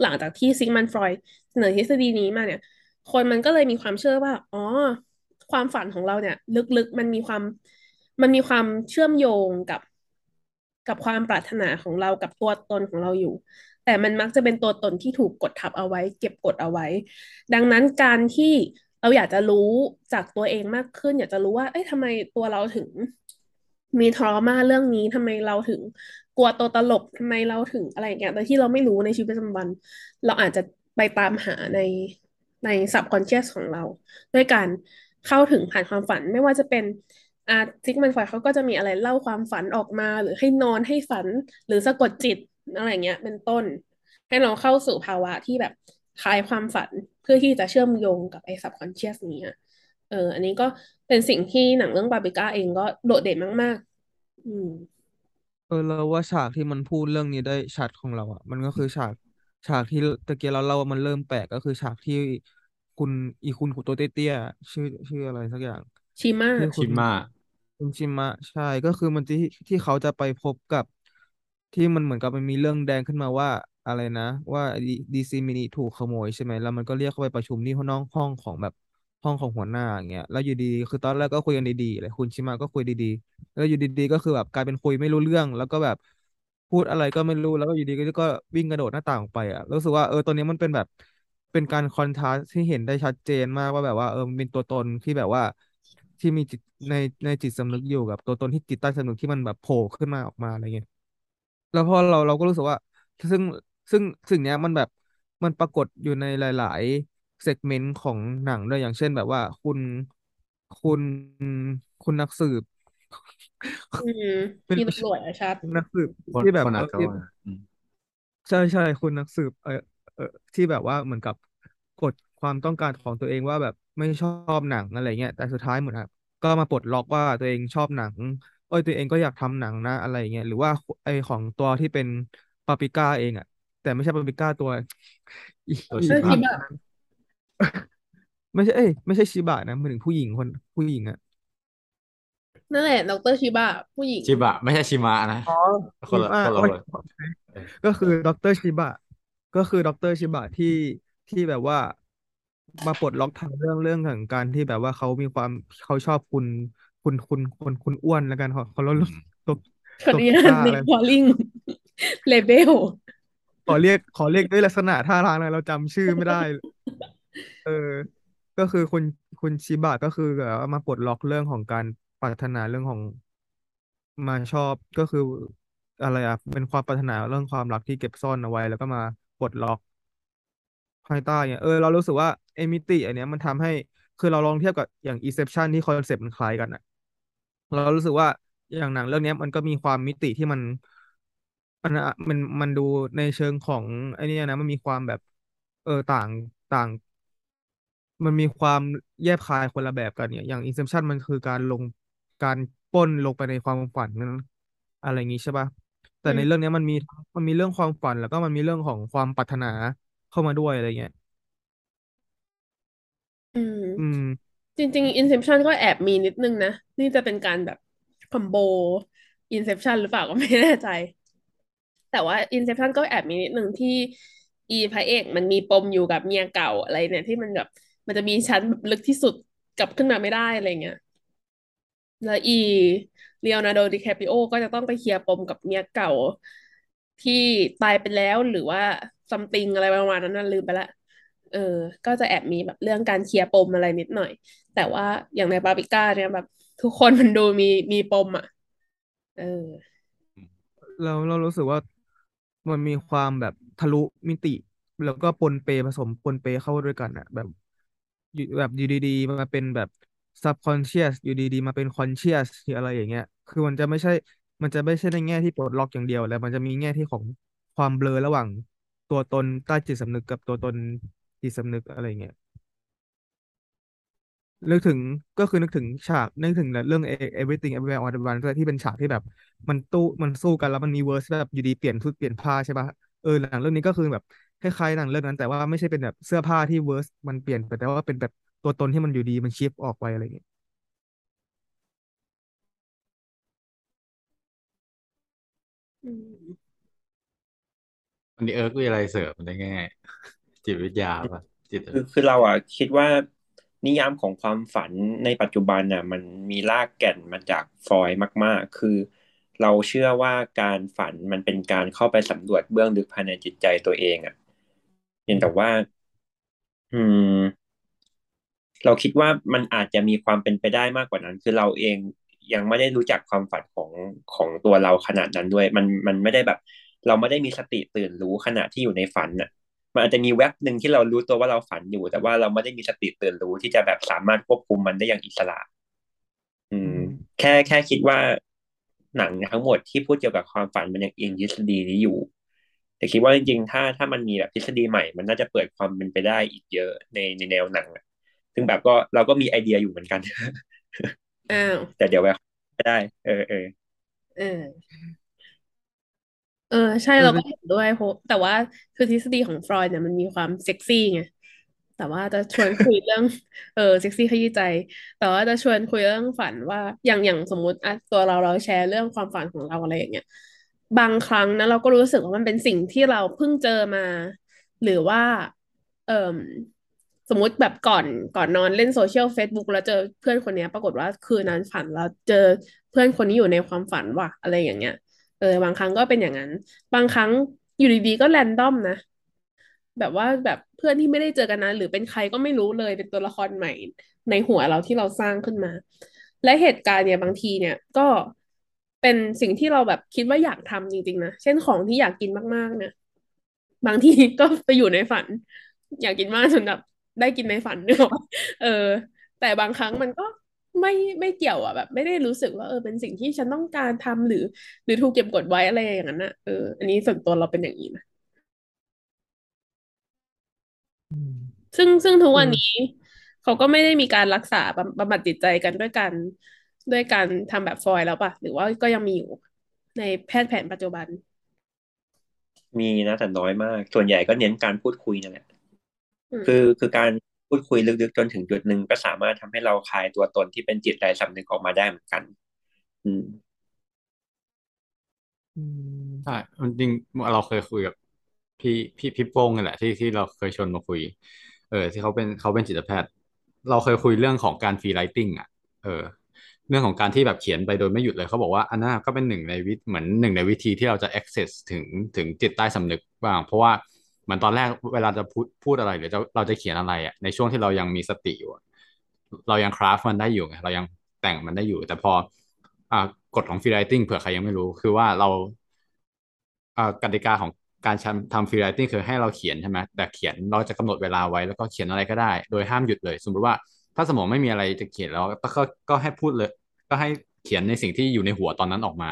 หลังจากที่ซิกมันฟรอยด์เสนอทฤษฎีนี้มาเนี่ย คนมันก็เลยมีความเชื่อว่า อ๋อ ความฝันของเราเนี่ย ลึกๆมันมีความมันมีความเชื่อมโยงกับกับความปรารถนาของเรากับตัวตนของเราอยู่ แต่มันมักจะเป็นตัวตนที่ถูกกดทับเอาไว้ เก็บกดเอาไว้ ดังนั้นการที่ เราอยากจะรู้จากตัวเองมากขึ้น อยากจะรู้ว่า เอ้ยทำไมตัวเราถึงมีทรมาเรื่องนี้ทำไมเราถึงกลัวตัวตลกทำไมเราถึงอะไรอย่างเงี้ยโดยที่เราไม่รู้ในชีวิตประจำวัน เราอาจจะไปตามหาในใน subconscious ของเรา ด้วยการเข้าถึงผ่านความฝันไม่ว่าจะเป็นอาซิกมันฟอยเขาก็จะมีอะไรเล่าความฝันออกมา หรือให้นอนให้ฝันหรือสะกดจิตอะไรเงี้ย เป็นต้น ให้เราเข้าสู่ภาวะที่แบบ คลายความฝันเพื่อที่จะเชื่อมโยงกับไอ้ subconscious นี้อะเออ อันนี้ก็เป็นสิ่งที่หนังเรื่องบาบิก้าเองก็โดดเด่นมาก ๆ อืม เออเราว่าฉากที่มันพูดเรื่องนี้ได้ชัดของเราอะ มันก็คือฉากฉากที่ตะเกียเราเล่าว่ามันเริ่มแปลกก็คือฉากที่คุณอีคุณขุนตัวเตี้ยๆชื่อชื่ออะไรสักอย่าง ชิมาที่คุชิณมะคุณชิมะใช่ก็คือมันที่ที่เขาจะไปพบกับ ที่มันเหมือนกับมันมีเรื่องแดงขึ้นมาว่า อะไรนะ ว่า DC Mini ถูกขโมยใช่ไหมแล้วมันก็เรียกเข้าไปประชุมที่ห้องห้องของแบบห้องของหัวหน้าอย่างเงี้ยแล้วอยู่ดีคือตอนแรกก็คุยกันดีๆเลยคุณชิมะก็คุยดีๆ แล้วอยู่ดีๆก็คือแบบกลายเป็นคุยไม่รู้เรื่อง แล้วก็แบบพูดอะไรก็ไม่รู้แล้วก็อยู่ดีก็ก็วิ่งกระโดดหน้าต่างออกไปอะรู้สึกว่าเออตัวนี้มันเป็นแบบเป็นการ contrast ที่เห็นได้ชัดเจนมากว่าแบบว่าเออมันเป็นตัวตนที่แบบว่าที่มีจิตในในจิตสำนึกอยู่กับตัวตนที่จิตใต้สำนึกที่มันแบบโผล่ขึ้นมาออกมาอะไรเงี้ยแล้วพอเราเราก็รู้สึกว่า ซึ่ง ซึ่งสิ่งเนี้ยมันแบบมันปรากฏอยู่ในหลาย ๆ เซกเมนต์ของหนังด้วยอย่างเช่นแบบว่าคุณคุณคุณนักสืบอืมเป็นที่ตำรวจอะชัดนักสืบคนที่แบบคนเออาจอจะที่ว่าอืมใช่ใช่คุณนักสืบเออเออที่แบบว่าเหมือนกับกดความต้องการของตัวเองว่าแบบไม่ชอบหนังอะไรเงี้ยแต่สุดท้ายเหมือนครับก็มาปลดล็อกว่าตัวเองชอบหนังเอ้ยตัวเองก็อยากทำหนังนะอะไรเงี้ยหรือว่าไอของตัวที่เป็นปาปริก้าเองอะ แต่ไม่ใช่ปาปริก้าตัวอีตัวอีชิเออบะชิบะ ไม่ใช่เอ้ยไม่ใช่ชิบะนะหมายถึงผู้หญิงคนผู้หญิงอะนั่นแหละดรชิบะผู้หญิงชิบะ ไม่ใช่ชิมะนะ อ๋อคนละชิบะคนละโอ้ยคนเออก็คือดรชิบะ ก็คือดรชิบะที่ที่แบบว่ามาปลดล็อกทางเรื่องเรื่องของการที่แบบว่าเขามีความเขาชอบคุณคุณคุณคุณคุณอ้วนแล้วกันเขาเขาลดอืมตกขอตอกนุกีญาตตาร์ในอะ ขอเรียกขอเรียกด้วยลักษณะท่าทางหน่อยเราจำชื่อไม่ได้ เออ ก็คือคุณคุณชิบะก็คือแบบว่ามาปลดล็อกเรื่องของการปรารถนาเรื่องของมาชอบก็คืออะไรอะเป็นความปรารถนาเรื่องความรักที่เก็บซ่อนเอาไว้ แล้วก็มาปลดล็อกภายใต้เนี่ยเออเรารู้สึกว่าไอ้มิติอันเนี้ยมันทำให้คือเราลองเทียบกับอย่าง Inception ที่คอนเซ็ปต์มันคล้ายกันอะเรารู้สึกว่าอย่างหนังเรื่องเนี้ยมันก็มีความมิติที่มัน มันอะมันมันดูในเชิงของไอ้เนี่ยนะ มันมีความแบบ เออต่างต่าง มันมีความแยบคายคนละแบบกันเนี่ย อย่าง Inception มันคือการลงการปล้นลงไปในความฝันนั้นอะไรอย่างงี้ใช่ป่ะแต่อืมในเรื่องเนี้ยมันมีมันมีเรื่องความฝันแล้วก็มันมีเรื่องของความปรารถนาเข้ามาด้วยอะไรเงี้ยอืม อืม จริง ๆ Inception ก็แอบมีนิดนึงนะ นี่จะเป็นการแบบคอมโบ Inception หรือเปล่าก็ไม่แน่ใจ แต่ว่า Inception ก็แอบมีนิดนึงที่อีพระเอกมันมีปมอยู่กับเมียเก่าอะไรเนี่ยที่มันแบบมันจะมีชั้นลึกที่สุดกลับขึ้นมาไม่ได้อะไรเงี้ยแล้วอีเลโอนาร์โดดิแคปิโอก็จะต้องไปเคลียร์ปมกับเมียเก่า ที่ตายไปแล้วหรือว่า something อะไรประมาณนั้นน่ะลืมไปละเออ ก็จะแอบมีแบบเรื่องการเคลียร์ปมอะไรนิดหน่อย แต่ว่าอย่างในบาบิก้าเนี่ยแบบ ทุกคนมันดูมีมีปมอะ เออ เราเรารู้สึกว่า มันมีความแบบทะลุมิติ แล้วก็ปนเปผสมปนเปเข้าด้วยกันอะแบบอยู่แบบอยู่ดีๆมาเป็นแบบ subconscious อยู่ดีๆมาเป็น conscious หรืออะไรอย่างเงี้ย คือมันจะไม่ใช่ มันจะไม่ใช่ในแง่ที่ปลดล็อกอย่างเดียวแล้วมันจะมีแง่ที่ของความเบลอระหว่าง ตัวตนใต้จิตสำนึกกับตัวตนจิตสำนึกอะไรเงี้ย นึกถึงก็คือนึกถึงฉากนึกถึงเรื่อง Everything Everywhere All at Once ด้วยที่เป็นฉากที่แบบ มันตู้มันสู้กันแล้วมันมี verse แบบอยู่ดีเปลี่ยนชุดเปลี่ยนผ้าใช่ปะเออหนังเรื่องนี้ก็คือแบบคล้ายๆหนังเรื่องนั้น แต่ว่าไม่ใช่เป็นแบบเสื้อผ้าที่ verse มันเปลี่ยนไปแต่ว่าเป็นแบบตัวตนที่มันอยู่ดีมัน shift ออกไปอะไรอย่างเงี้ยอืมวันนี้เอิร์กมีอะไรเสริมได้ง่ายจิตวิทยาป่ะจิตคือคือเราอะคิดว่า นิยามของความฝันในปัจจุบันน่ะมันมีรากแก่นมาจากฟรอยด์มาก ๆ คือ เราเชื่อว่าการฝันมันเป็นการเข้าไปสำรวจเบื้องลึกภายในจิตใจตัวเองอะเพียงแต่ว่า อืม เราคิดว่ามันอาจจะมีความเป็นไปได้มากกว่านั้น คือเราเองยังไม่ได้รู้จักความฝันของของตัวเราขนาดนั้นด้วย มันมันไม่ได้แบบ เราไม่ได้มีสติตื่นรู้ขณะที่อยู่ในฝันน่ะ มันอาจจะมีแว็บหนึ่งที่เรารู้ตัวว่าเราฝันอยู่ แต่ว่าเราไม่ได้มีสติตื่นรู้ที่จะแบบสามารถควบคุมมันได้อย่างอิสระ อือืมมแค่แค่คิดว่าหนังทั้งหมดที่พูดเกี่ยวกับความฝันมันยังอิงทฤษฎีนี้อยู่ แต่คิดว่าจริงๆ ถ้าถ้ามันมีแบบทฤษฎีใหม่ มันน่าจะเปิดความเป็นไปได้อีกเยอะในในแนวหนังอะซึ่งแบบก็เราก็มีไอเดียอยู่เหมือนกันอ้าวแต่เดี๋ยวไว้ก็ได้ เออเออเออ เออ ใช่เออเราก็เห็นด้วยเพราะแต่ว่าคือทฤษฎีของฟรอยด์เนี่ยมันมีความเซ็กซี่ไงแต่ว่าจะชวนคุยเรื่องเออเซ็กซี่ขยี้ใจ แต่ว่าจะชวนคุยเรื่องฝันว่าอย่างอย่างสมมุติอะตัวเราเราแชร์เรื่องความฝันของเราอะไรอย่างเงี้ยบางครั้งนะเราก็รู้สึกว่ามันเป็นสิ่งที่เราเพิ่งเจอมา หรือว่า เอ่มสมมุติแบบก่อนก่อนนอนเล่นโซเชียลเฟซบุ๊กแล้วเจอเพื่อนคนเนี้ยปรากฏว่าคืนนั้นฝันแล้วเจอเพื่อนคนนี้อยู่ในความฝันว่ะอะไรอย่างเงี้ย เออ บางครั้งก็เป็นอย่างนั้น บางครั้งอยู่ดีๆก็แรนดอมนะ แบบว่าแบบเพื่อนที่ไม่ได้เจอกันนะหรือเป็นใครก็ไม่รู้เลยเป็นตัวละครใหม่ ในหัวเราที่เราสร้างขึ้นมา และเหตุการณ์เนี่ยบางทีเนี่ยก็เป็นสิ่งที่เราแบบคิดว่าอยากทำจริงๆนะ เช่นของที่อยากกินมากๆเนี่ยบางทีก็ไปอยู่ในฝัน อยากกินมากจนแบบได้กินในฝันเนี่ยเออ แต่บางครั้งมันก็ ไม่ไม่เกี่ยวอะแบบ ไม่ได้รู้สึกว่าเออเป็นสิ่งที่ฉันต้องการทำหรือ หรือถูกเก็บกดไว้อะไรอย่างนั้นนะเอออันนี้ส่วนตัวเราเป็นอย่างนี้นะอืมซึ่งซึ่งทุกเออวันนี้เขาก็ไม่ได้มีการรักษาบำบำบัดจิตใจกันด้วยการด้วยการทำแบบฟอยล์แล้วป่ะ หรือว่าก็ยังมีอยู่ในแพทย์แผนปัจจุบัน มีนะแต่น้อยมาก ส่วนใหญ่ก็เน้นการพูดคุยนั่นแหละอืมคือคือการ พูดคุยลึกๆจนถึงจุดหนึ่งก็สามารถทำให้เราคลายตัวตนที่เป็นจิตใต้สำนึกออกมาได้เหมือนกัน อืมใช่จริงเราเคยคุยกับพี่พี่พี่โป้งนี่แหละที่ที่เราเคยชวนมาคุย เออ ที่เขาเป็นเขาเป็นจิตแพทย์ เราเคยคุยเรื่องของการฟรีไรติ n งอะ เออ เรื่องของการที่แบบเขียนไปโดยไม่หยุดเลยเขาบอกว่าอันนั้นก็เป็นหนึ่งในวิธเหมือนหนึ่งในวิธีที่เราจะ access ถึงถึงจิตใต้สำนึกบ้าง เพราะว่า เหมือนตอนแรกเวลาจะพูดพูดอะไรหรือจะเราจะเขียนอะไรอะในช่วงที่เรายังมีสติอยู่เรายัง craft มันได้อยู่ไงเรายังแต่งมันได้อยู่ แต่พออ่ากฎของฟรีไรติ n งเผื่อใครยังไม่รู้ คือว่าเราอ่อกติกาของการทำ free writing คือให้เราเขียนใช่ไหมแต่เขียนเราจะกำหนดเวลาไว้แล้วก็เขียนอะไรก็ได้ โดยห้ามหยุดเลย สมมติว่าถ้าสมองไม่มีอะไรจะเขียนแล้วก็ก็ให้พูดเลย ก็ให้เขียนในสิ่งที่อยู่ในหัวตอนนั้นออกมา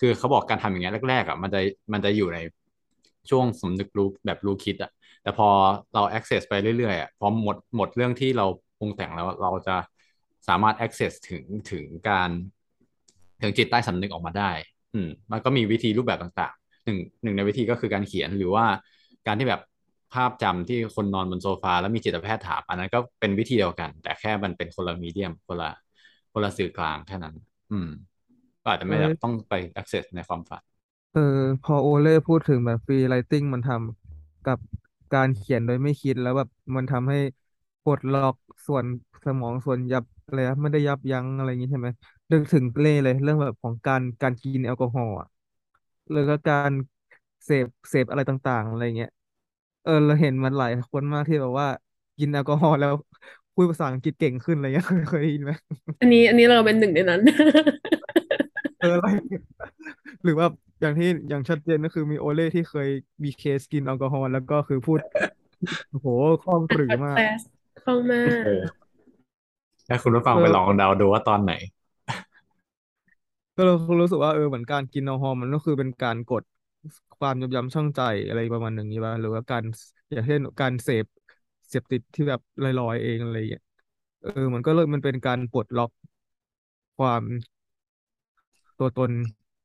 คือเขาบอกการทำอย่างเงี้ยแรกๆอะมันจะมันจะอยู่ใน ช่วงสำนึกรู้แบบรู้คิดอะแต่พอเรา access ไปเรื่อยๆอะพอหมดหมดเรื่องที่เราปรุงแต่งแล้วเราจะสามารถ access ถึงถึงการ ถึงจิตใต้สำนึกออกมาได้ อืม มันก็มีวิธีรูปแบบต่างๆหนึ่งหนึ่งในวิธีก็คือการเขียนหรือว่าการที่แบบภาพจำที่คนนอนบนโซฟา แล้วมีจิตแพทย์ถาม อันนั้นก็เป็นวิธีเดียวกัน แต่แค่มันเป็นคนละมีเดียมคนละคนละสื่อกลางแค่นั้น อืม ก็อาจจะไม่ต้องไป access ในความฝัน เออพอโอเล่พูดถึงแบบ free writing มันทำกับการเขียนโดยไม่คิดแล้วแบบมันทำให้ปลดล็อกส่วนสมองส่วนยับอะไรนะไม่ได้ยับยั้งอะไรอย่างนี้ใช่ไหมนึกถึงเล่เลย เรื่องแบบของการการกินแอลกอฮอล์อะแล้วก็การเสพเสพอะไรต่างๆอะไรเงี้ยเออเราเห็นมันหลายคนมากที่แบบว่า กินแอลกอฮอล์แล้วพูดภาษาอังกฤษเก่งขึ้นอะไรเงี้ยเคยได้ยินไหมอันนี้อันนี้เราเป็นหนึ่งในนั้น เอออะไร หรือว่าอย่างที่อย่างชัดเจนก็คือมีโอเล่ที่เคยมีเคสกินแอลกอฮอล์แล้วก็คือพูดโอ้โหคล่องปรื๋อมากแฟสคล่องมากเออถ้าคุณผู้ฟังเออไปลองเดาดูว่าตอนไหน ก็เรารู้สึกว่าเออเหมือนการกินแอลกอฮอล์มันก็คือเป็นการกดความยับยั้งชั่งใจอะไรประมาณหนึ่งนี้ป่ะหรือว่าการอย่างเช่นการเสพเสพติดที่แบบลอยๆเองอะไรอย่างเงี้ยเออ มันก็เลยมันเป็นการปลดล็อกความตัวตน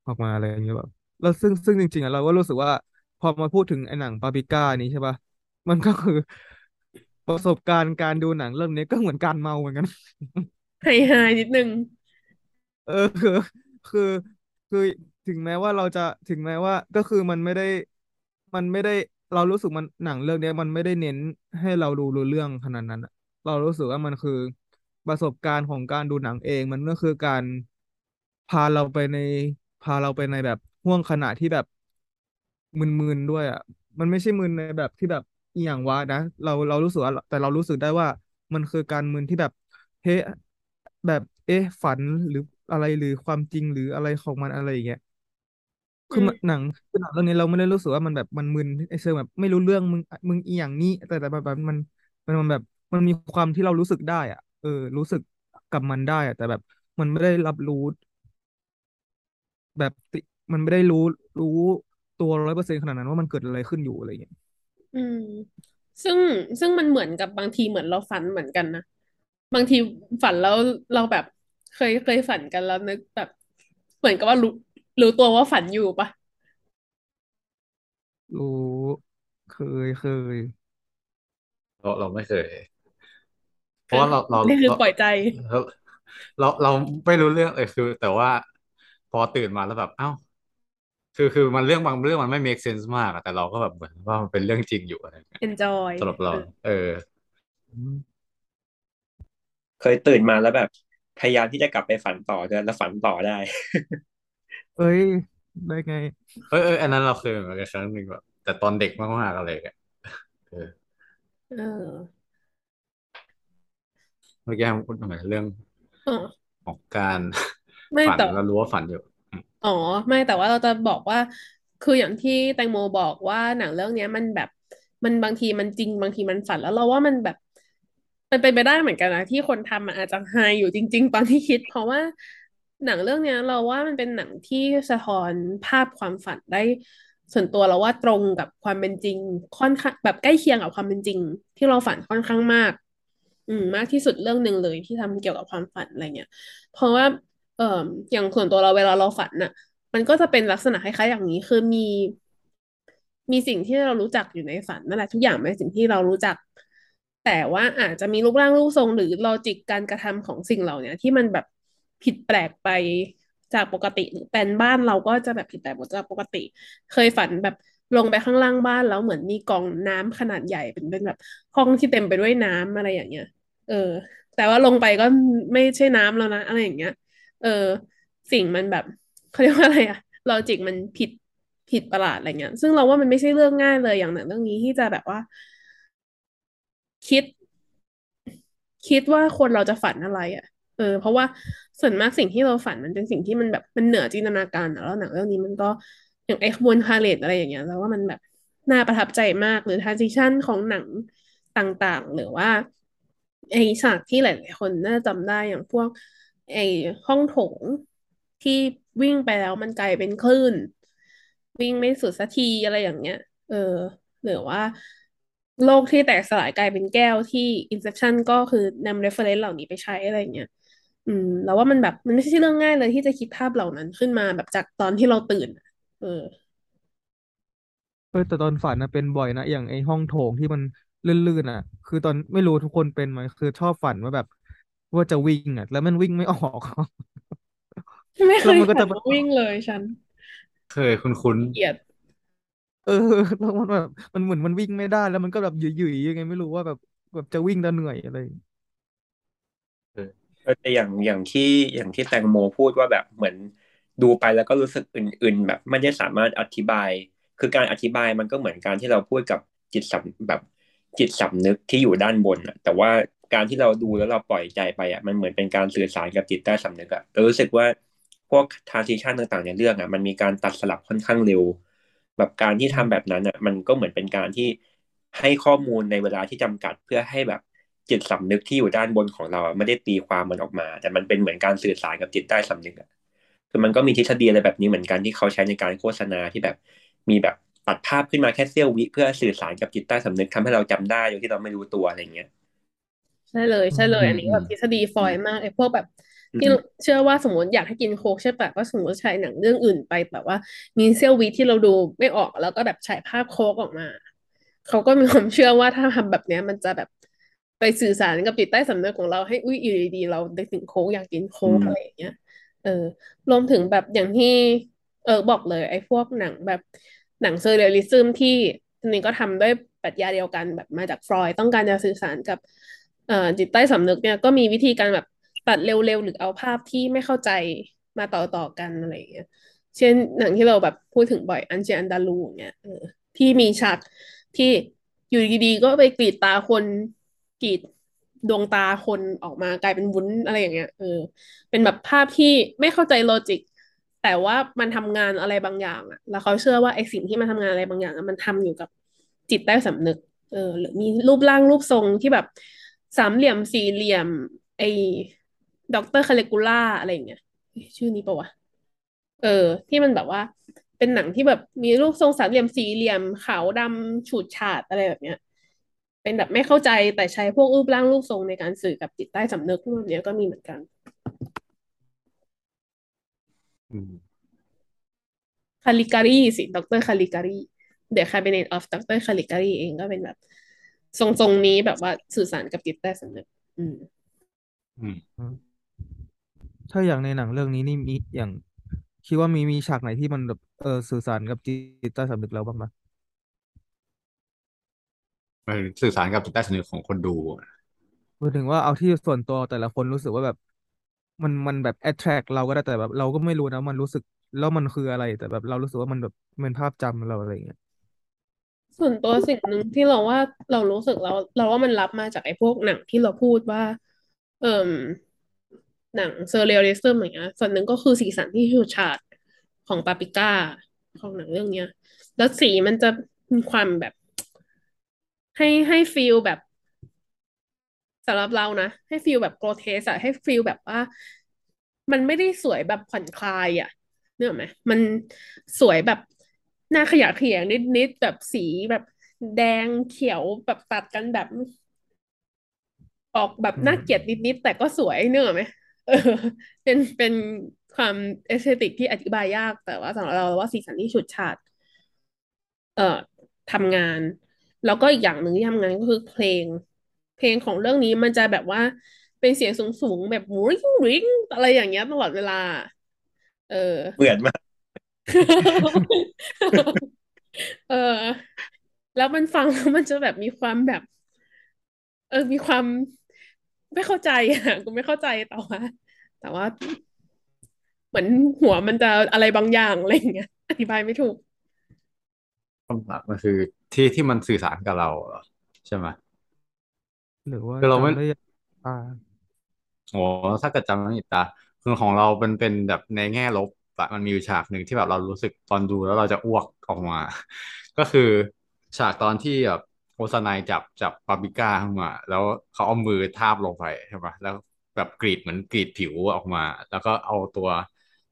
ออกมาอะไรอย่างเงี้ยแบบแล้วซึ่งซึ่งจริงๆอะเราก็รู้สึกว่า พอมาพูดถึงไอ้หนังปาปริก้านี้ใช่ป่ะมันก็คือประสบการณ์การดูหนังเรื่องนี้ก็เหมือนการเมาเหมือนกันไฮไฮนิดนึง เออคือคือคือถึงแม้ว่าเราจะถึงแม้ว่าก็คือมันไม่ได้มันไม่ได้เรารู้สึกมันหนังเรื่องเนี้ยมันไม่ได้เน้นให้เราดูรู้เรื่องขนาดนั้นอะเรารู้สึกว่ามันคือประสบการณ์ของการดูหนังเอง มันก็คือการพาเราไปใน พาเราไปในแบบห่วงขณะที่แบบมึนๆด้วย อะ มันไม่ใช่มึนในแบบที่แบบอหย่างวะนะเราเรารู้สึกว่าแต่เรารู้สึกได้ว่ามันคือการมึนที่แบบเฮ้แบบเอ๊ะฝันหรืออะไรหรือความจริงหรืออะไรของมันอะไรอย่างเงี้ยอืคือม มันหนังคือหนังเรื่องนี้เราไม่ได้รู้สึกว่ามันแบบมันมึนไอ้เชิงแบบไม่รู้เรื่องมึงมึงอีอย่างนี้ แต่แต่แบบแบบมัน มันมันแบบมันมีความที่เรารู้สึกได้อะเออ รู้สึกกับมันได้อะแต่แบบมันไม่ได้รับรู้ แบบติมันไม่ได้รู้รู้ตัวร้อยเปอร์เซ็นต์ขนาดนั้นว่ามันเกิดอะไรขึ้นอยู่อะไรอย่างเงี้ยอืม ซึ่งซึ่งมันเหมือนกับบางทีเหมือนเราฝันเหมือนกันนะบางทีฝันแล้วเราแบบเคยเคยฝันกันแล้วนึกแบบ เหมือนกับว่ารู้รู้ตัวว่าฝันอยู่ปะรู้เคยเคยเราเราไม่เคย เพก็ราะว่าเราเรานี่คือเราปล่อยใจเราเราเราไม่รู้เรื่องเลยคือ แต่ว่า พอตื่นมาแล้วแบบเอ้า คือคือมันเรื่องบางเรื่องมันไม่ make sense มากอะแต่เราก็แบบเหมือนว่ามันเป็นเรื่องจริงอยู่อะไรเงี้ย enjoy สำหรับเรา เออเอออืมเคยตื่นมาแล้วแบบ พยายามที่จะกลับไปฝันต่อด้วยแล้วฝันต่อได้ เอ้ยได้ไง เออเอออันนั้นเราเคยเหมือนกันครั้งหนึ่งแบบแต่ตอนเด็กมากๆอะไรเงี้ยเออเออเมื่อกี้พูดถึงเรื่องอ๋อของการ ไม่ฝันแต่แล้วรู้ว่าฝันอยู่ อ๋อ ไม่แต่ว่าเราจะบอกว่า คืออย่างที่แตงโมบอกว่าหนังเรื่องเนี้ยมันแบบมันบางทีมันจริงบางทีมันฝันแล้วเราว่ามันแบบ มันเป็นไปได้เหมือนกันนะที่คนทำอะอาจจะไฮอยู่จริง ๆ ตอนที่คิด เพราะว่าหนังเรื่องเนี้ย เราว่ามันเป็นหนังที่สะท้อนภาพความฝันได้ส่วนตัวเราว่าตรงกับความเป็นจริง ค่อนข้างแบบใกล้เคียงกับความเป็นจริง ที่เราฝันค่อนข้างมาก อืมมากที่สุดเรื่องหนึ่งเลยที่ทำเกี่ยวกับความฝันอะไรเงี้ยเพราะว่า เอ่ออย่างส่วนตัวเราเวลาเราฝันน่ะ มันก็จะเป็นลักษณะคล้ายๆอย่างนี้ คือมี มีสิ่งที่เรารู้จักอยู่ในฝันนั่นแหละทุกอย่างเป็นสิ่งที่เรารู้จัก แต่ว่าอาจจะมีรูปร่างรูปทรงหรือลอจิกการกระทำของสิ่งเหล่านี้ที่มันแบบผิดแปลกไปจากปกติหรือแปลนบ้านเราก็จะแบบผิดแปลกจากปกติ เคยฝันแบบลงไปข้างล่างบ้านแล้วเหมือนมีกองน้ำขนาดใหญ่เป็นเป็นแบบห้องที่เต็มไปด้วยน้ำอะไรอย่างเงี้ย เออ แต่ว่าลงไปก็ไม่ใช่น้ำแล้วนะอะไรอย่างเงี้ย เออ สิ่งมันแบบเขาเรียกว่าอะไรอะ logic มันผิดผิดประหลาดอะไรเงี้ย ซึ่งเราว่ามันไม่ใช่เรื่องง่ายเลยอย่างหนังเรื่องนี้ที่จะแบบว่า คิด คิดว่าคนเราจะฝันอะไรอะเออ เพราะว่าส่วนมากสิ่งที่เราฝันมันเป็นสิ่งที่มันแบบมันเหนือจินตนาการแล้วหนังเรื่องนี้มันก็อย่างไอ้ขบวนพาเหรดอะไรอย่างเงี้ยแล้วว่ามันแบบน่าประทับใจมากหรือ transition ของหนังต่างๆ หรือว่าไอ้ฉากที่หลาย ๆ คนน่าจะจำได้อย่างพวก ไอ้ห้องโถงที่วิ่งไปแล้วมันกลายเป็นคลื่น วิ่งไม่สุดสักทีอะไรอย่างเงี้ย เออ หรือว่าโลกที่แตกสลายกลายเป็นแก้วที่ Inception ก็คือนำ reference เหล่านี้ไปใช้อะไรเงี้ย อืม แล้วว่ามันแบบมันไม่ใช่เรื่องง่ายเลยที่จะคิดภาพเหล่านั้นขึ้นมาแบบจากตอนที่เราตื่น เออ เออแต่ตอนฝันนะเป็นบ่อยนะอย่างไอ้ห้องโถงที่มันลื่นๆอะ คือตอนไม่รู้ทุกคนเป็นไหมคือชอบฝันว่าแบบ ว่าจะวิ่งอะ แล้วมันวิ่งไม่ออกไม่เคแล้วยมันก็จะแบบฝันว่าวิ่งเลยฉัน เคยคุ้นเกลียดเออแล้วมันแบบมันเหมือนมันวิ่งไม่ได้ แล้วมันก็แบบหยุ่ยๆยังไงไม่รู้ว่าแบบแบบจะวิ่งแล้วเหนื่อยอะไรอย่างเงี้ยๆเออเออแต่อย่างอย่างที่อย่างที่แตงโมพูดว่าแบบเหมือนดูไปแล้วก็รู้สึกอื่น ๆ แบบไม่ได้สามารถอธิบาย คือการอธิบายมันก็เหมือนการที่เราพูดกับจิตสำแบบจิตสำนึกที่อยู่ด้านบนอะแต่ว่า การที่เราดูแล้วเราปล่อยใจไปอะมันเหมือนเป็นการสื่อสารกับจิตใต้สำนึกอะเรารู้สึกว่าพวก transition ต่างๆในเรื่องอะมันมีการตัดสลับค่อนข้างเร็ว แบบการที่ทำแบบนั้นอะมันก็เหมือนเป็นการที่ให้ข้อมูลในเวลาที่จำกัดเพื่อให้แบบจิตสำนึกที่อยู่ด้านบนของเราไม่ได้ตีความมันออกมา แต่มันเป็นเหมือนการสื่อสารกับจิตใต้สำนึกอะคือมันก็มีทฤษฎีอะไรแบบนี้เหมือนกันที่เขาใช้ในการโฆษณาที่แบบมีแบบตัดภาพขึ้นมาแค่เสี้ยววิเพื่อสื่อสารกับจิตใต้สำนึกทำให้เราจำได้โดยที่เราไม่รู้ตัวอะไรเงี้ย ใช่เลยใช่เลยอืมอันนี้แบบทฤษฎีฟอยล์มากไอ้พวกแบบอืมที่เชื่อว่าสมมติอยากให้กินโค้กใช่ปะก็สมมติฉายหนังเรื่องอื่นไปแบบว่า มีเสี้ยววิที่เราดูไม่ออกแล้วก็แบบฉายภาพโค้กออกมา เขาก็มีความเชื่อว่าถ้าทำแบบเนี้ยมันจะแบบไปสื่อสารกับจิตใต้สำนึกของเราให้อุ้ยอยู่ดีๆเรานึกถึงโค้กอยากกินโค้กอืมอะไรอย่างเงี้ยเออรวมถึงแบบอย่างที่ เออบอกเลย ไอ้พวกหนังแบบหนัง surrealism ที่ทีนี้ก็ทำด้วยปรัชญาเดียวกันแบบมาจากฟรอยด์ต้องการจะสื่อสารกับเอ่อ จิตใต้สำนึกเนี่ยก็มีวิธีการแบบตัดเร็วๆ หรือเอาภาพที่ไม่เข้าใจมาต่อๆกันอะไรอย่างเงี้ยเช่นหนังที่เราแบบพูดถึงบ่อย Un Chien Andalou เงี้ยเออที่มีฉากที่อยู่ดีๆก็ไปกรีดตาคนกรีดดวงตาคนออกมากลายเป็นวุ้นอะไรอย่างเงี้ยเออเป็นแบบภาพที่ไม่เข้าใจ logic แต่ว่ามันทำงานอะไรบางอย่างอะแล้วเขาเชื่อว่าไอสิ่งที่มันทำงานอะไรบางอย่างมันทำอยู่กับจิตใต้สำนึกเออหรือมีรูปร่างรูปทรงที่แบบ สามเหลี่ยมสี่เหลี่ยม ไอ้ด็อกเตอร์คาเลกูล่าอะไรอย่างเงี้ยเอ๊ะชื่อนี้ปะวะ เออ ที่มันแบบว่า เป็นหนังที่แบบมีรูปทรงสามเหลี่ยมสี่เหลี่ยมขาวดำฉูดฉาดอะไรแบบเนี้ย เป็นแบบไม่เข้าใจแต่ใช้พวกรูปร่างรูปทรงในการสื่อกับจิตใต้สำนึกพวกเนี้ยก็มีเหมือนกันอืมคาลิการีสิดรคาลิการี The Cabinet of ดรคาลิการีเองก็เป็นแบบ ทรงๆนี้แบบว่าสื่อสารกับจิตใต้สำนึกอืม อืม ถ้าอย่างในหนังเรื่องนี้นี่มีอย่างคิดว่ามีมีฉากไหนที่มันแบบเออสื่อสารกับจิตใต้สำนึกเราบ้างไหมมันสื่อสารกับจิตใต้สำนึกของคนดูอะหมายถึงว่าเอาที่ส่วนตัวแต่ละคนรู้สึกว่าแบบ มันมันแบบ attract เราก็ได้แต่แบบ เราก็ไม่รู้นะมันรู้สึกแล้วมันคืออะไร แต่แบบ เรารู้สึกว่ามันแบบเป็นภาพจำเราอะไรอย่างเงี้ย ส่วนตัวสิ่งหนึ่งที่เราว่าเรารู้สึกเราเราว่ามันรับมาจากไอ้พวกหนังที่เราพูดว่า เอ่มหนัง surrealism อย่างเงี้ยส่วนหนึ่งก็คือสีสันที่ฉูดฉาดของปาปิก้าของหนังเรื่องเนี้ย แล้วสีมันจะมีความแบบ ให้ให้ feel แบบสำหรับเรานะ ให้ feel แบบ grotesque อะให้ feel แบบว่า มันไม่ได้สวยแบบผ่อนคลายอะนึกออกไหมมันสวยแบบ น่าขยะแขยงนิดๆแบบสีแบบแดงเขียวแบบตัดกันแบบ ออกแบบน่าเกลียดนิดๆแต่ก็สวยนึกออกไหมเออ เป็นเป็นความ aesthetic ที่อธิบายยาก แต่ว่าสำหรับเราว่าสีสันที่ฉูดฉาดเอ่อทำงาน แล้วก็อีกอย่างหนึ่งที่ทำงานก็คือเพลง เพลงของเรื่องนี้มันจะแบบว่าเป็นเสียงสูงๆแบบ ring ring อะไรอย่างเงี้ยตลอดเวลา เออเหมือนมาก เออ แล้วมันฟังแล้วมันจะแบบมีความแบบ เออ มีความไม่เข้าใจอะกูไม่เข้าใจแต่ว่าแต่ว่า เหมือนหัวมันจะอะไรบางอย่างอะไรอย่างเงี้ยอธิบายไม่ถูกคำถามมันคือที่ที่มันสื่อสารกับเราเหรอใช่ไหมหรือว่าคือเราไม่จำได้ยังอ่า โอ้ถ้าเกิดจำไม่ผิดตาคือของเราเป็นเป็นแบบในแง่ลบแต่ มันมีฉากหนึ่งที่แบบเรารู้สึกตอนดูแล้วเราจะอ้วกออกมา ก็คือฉากตอนที่แบบโอซานายจับจับปาปิก้าขึ้นมา แล้วเขาเอามือทาบลงไปใช่ปะแล้วแบบกรีดเหมือนกรีดผิวออกมา แล้วก็เอาตัว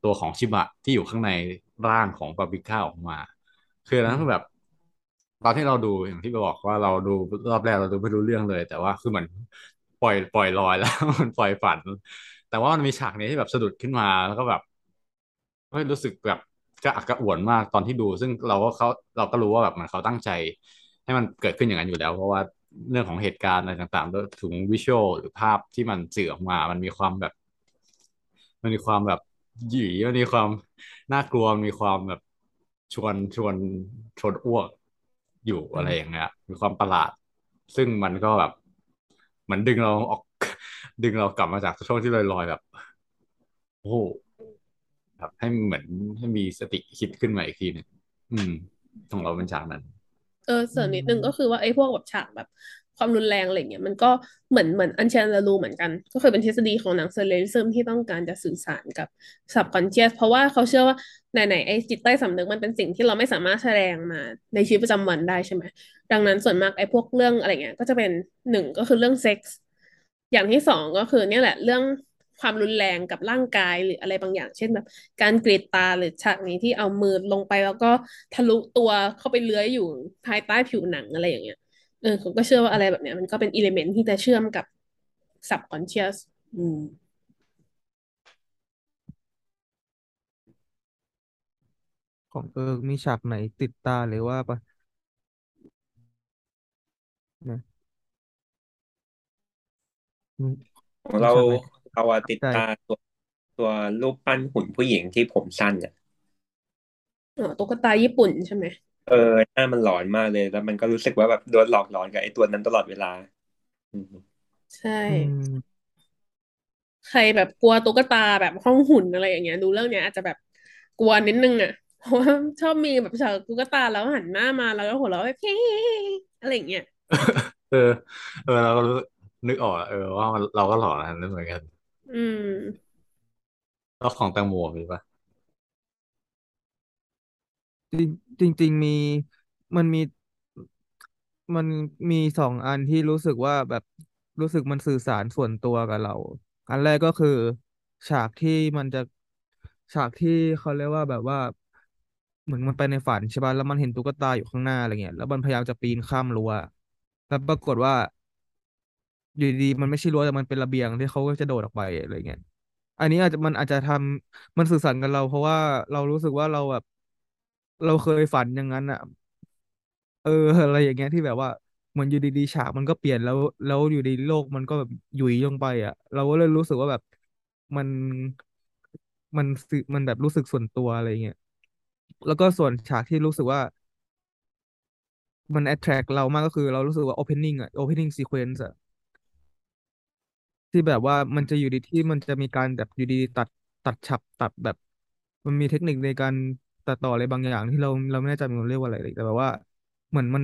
ตัวของชิบะที่อยู่ข้างในร่างของปาปิก้าออกมา คือนั้นแบบตอนที่เราดูอย่างที่บอกว่าเราดูรอบแรกเราดูไม่รู้เรื่องเลย แต่ว่าคือเหมือนปล่อยปล่อยลอยแล้วมันปล่อยฝัน แต่ว่ามันมีฉากนี้ที่แบบสะดุดขึ้นมาแล้วก็แบบ ฮ้ยรู้สึกแบบกระอักกระอ่วนมากตอนที่ดู ซึ่งเราก็เขาเราก็รู้ว่าแบบมันเขาตั้งใจ ให้มันเกิดขึ้นอย่างนั้นอยู่แล้ว เพราะว่าเรื่องของเหตุการณ์อะไรต่างๆด้วยถึงวิชวลหรือภาพที่มันสื่อออกมา มันมีความแบบ มันมีความแบบหยิ่มันมีความน่ากลัวมันมีความแบบชวนชวนชวนอ้วกอยู่อะไรอย่างเงี้ยมีความประหลาด ซึ่งมันก็แบบเหมือนดึงเราออก ดึงเรากลับมาจากช่วงที่ลอยๆแบบ โอ้ โหแบบให้เหมือนให้มีสติคิดขึ้นมาอีกทีหนึงอืมของเราเป็นฉากนั้น เอออืเสริมนิดนึงก็มคือว่าไอ้พวกแบบฉากแบบความรุนแรงอะไรเงี้ยมันก็เหมือนเหมือนอันเชน a ารูเหมือนกัน ก็คือเป็นทฤษฎีของหนัง surrealism ที่ต้องการจะสื่อสารกับ subconscious เพราะว่าเขาเชื่อว่าไหนๆไอ้จิตใต้สำนึกมันเป็นสิ่งที่เราไม่สามารถแสดงมาในชีวิตประจำวันได้ใช่ไหมดังนั้นส่วนมากไอ้พวกเรื่องอะไรเงี้ยก็จะเป็นหนึ่งก็คือเรื่องเซ็กส์อย่างที่สองก็คือเนี่ยแหละเรื่อง ความรุนแรงกับร่างกายหรืออะไรบางอย่าง เช่นแบบ การกรีดตาหรือฉากนี้ที่เอามือลงไปแล้วก็ทะลุตัวเข้าไปเลื้อยอยู่ภายใต้ผิวหนังอะไรอย่างเงี้ยเออผมก็เชื่อว่าอะไรแบบเนี้ย มันก็เป็นอิเลเมนต์ที่จะเชื่อมกับ subconscious อืมของเออมีฉากไหนติดตาหรือว่าปะนะมีของเรามีฉากไหน เราอะติดใจตาตัวตัวรูปปั้นหุ่นผู้หญิงที่ผมสั้นอะอ๋อตุ๊กตาญี่ปุ่นใช่ไหมเออหน้ามันหลอนมากเลย แล้วมันก็รู้สึกว่าแบบโดนหลอกหลอนกับไอ้ตัวนั้นตลอดเวลา อืมใช่ อืมใครแบบกลัวตุ๊กตาแบบห้องหุ่นอะไรอย่างเงี้ย ดูเรื่องเนี้ยอาจจะแบบกลัวนิดนึงอะเพราะว่าชอบมีแบบฉากตุ๊กตาแล้วหันหน้ามาแล้วก็หัวเราะแบบเฮ้อะไรอย่างเงี้ยเออ เออ เราก็รู้นึกออกอะเออว่ามันเราก็หล่อนะนึกเหมือนกัน อืม แล้วของแตงโมมีปะจริงจริง ๆ มีมันมีมันมีสองอันที่รู้สึกว่าแบบรู้สึกมันสื่อสารส่วนตัวกับเรา อันแรกก็คือ ฉากที่มันจะฉากที่เขาเรียกว่าแบบว่า เหมือนมันไปในฝันใช่ป่ะแล้วมันเห็นตุ๊กตาอยู่ข้างหน้าอะไรเงี้ยแล้วมันพยายามจะปีนข้ามรั้วแล้วปรากฏว่า อยู่ดีมันไม่ใช่รั้วแต่มันเป็นระเบียงที่เขาก็จะโดดออกไปอะไรเงี้ยอันนี้อาจจะมันอาจจะทำมันสื่อสารกับเรา เพราะว่าเรารู้สึกว่าเราแบบ เราเคยฝันอย่างนั้นอะ เออ อะไรอย่างเงี้ยที่แบบว่าเหมือนอยู่ดีๆฉากมันก็เปลี่ยนแล้ว แล้วอยู่ดีโลกมันก็แบบหยุยลงไป อะ เราก็เลยรู้สึกว่าแบบมันมันสื่อมันแบบรู้สึกส่วนตัวอะไรเงี้ยแล้วก็ส่วนฉากที่รู้สึกว่า มัน attract เรามากก็คือเรารู้สึกว่า opening อะ opening sequence อะ ที่แบบว่ามันจะอยู่ดีที่มันจะมีการแบบอยู่ดีตัดตัดฉับตัดแบบ มันมีเทคนิคในการตัดต่ออะไรบางอย่างที่เราเราไม่แน่ใจมันเรียกว่าอะไรเลยแต่แบบว่า เหมือนมัน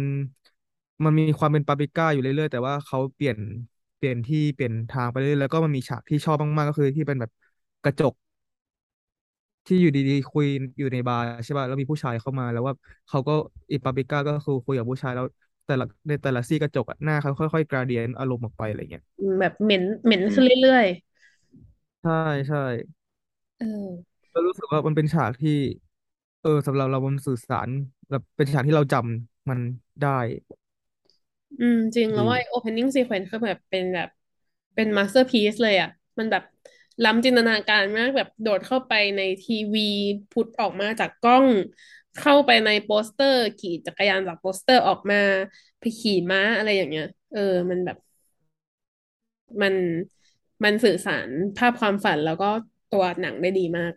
มันมีความเป็นปาปริก้าอยู่เรื่อยๆแต่ว่าเขาเปลี่ยนเปลี่ยนที่เปลี่ยนทางไปเรื่อยๆแล้วก็มันมีฉากที่ชอบมากๆก็คือที่เป็นแบบกระจก ที่อยู่ดีๆคุยอยู่ในบาร์ใช่ป่ะแล้วมีผู้ชายเข้ามาแล้วว่าเขาก็อีปาปริก้าก็คือคุยกับผู้ชายแล้ว แต่ละในแต่ละซี่กระจกอะหน้าเขาค่อยๆกราเดียนอารมณ์ออกไปอะไรเงี้ยแบบเหม็นเหม็นขึ้นอืมเรื่อยใช่ใช่ๆ เออ ก็รู้สึกว่ามันเป็นฉากที่ เออสำหรับเรามันสื่อสารแบบเป็นฉากที่เราจำมันได้อืม จริงแล้วดี ว่าไอ้ opening sequence คือแบบเป็นแบบ เป็น masterpiece เลยอะ มันแบบล้ำจินตนาการมากแบบโดดเข้าไปในทีวีพุทออกมาจากกล้อง เข้าไปในโปสเตอร์ ขี่จักรยานจากโปสเตอร์ออกมาไปขี่ม้าอะไรอย่างเงี้ย เออ มันแบบ มันมันสื่อสารภาพความฝันแล้วก็ตัวหนังได้ดีมาก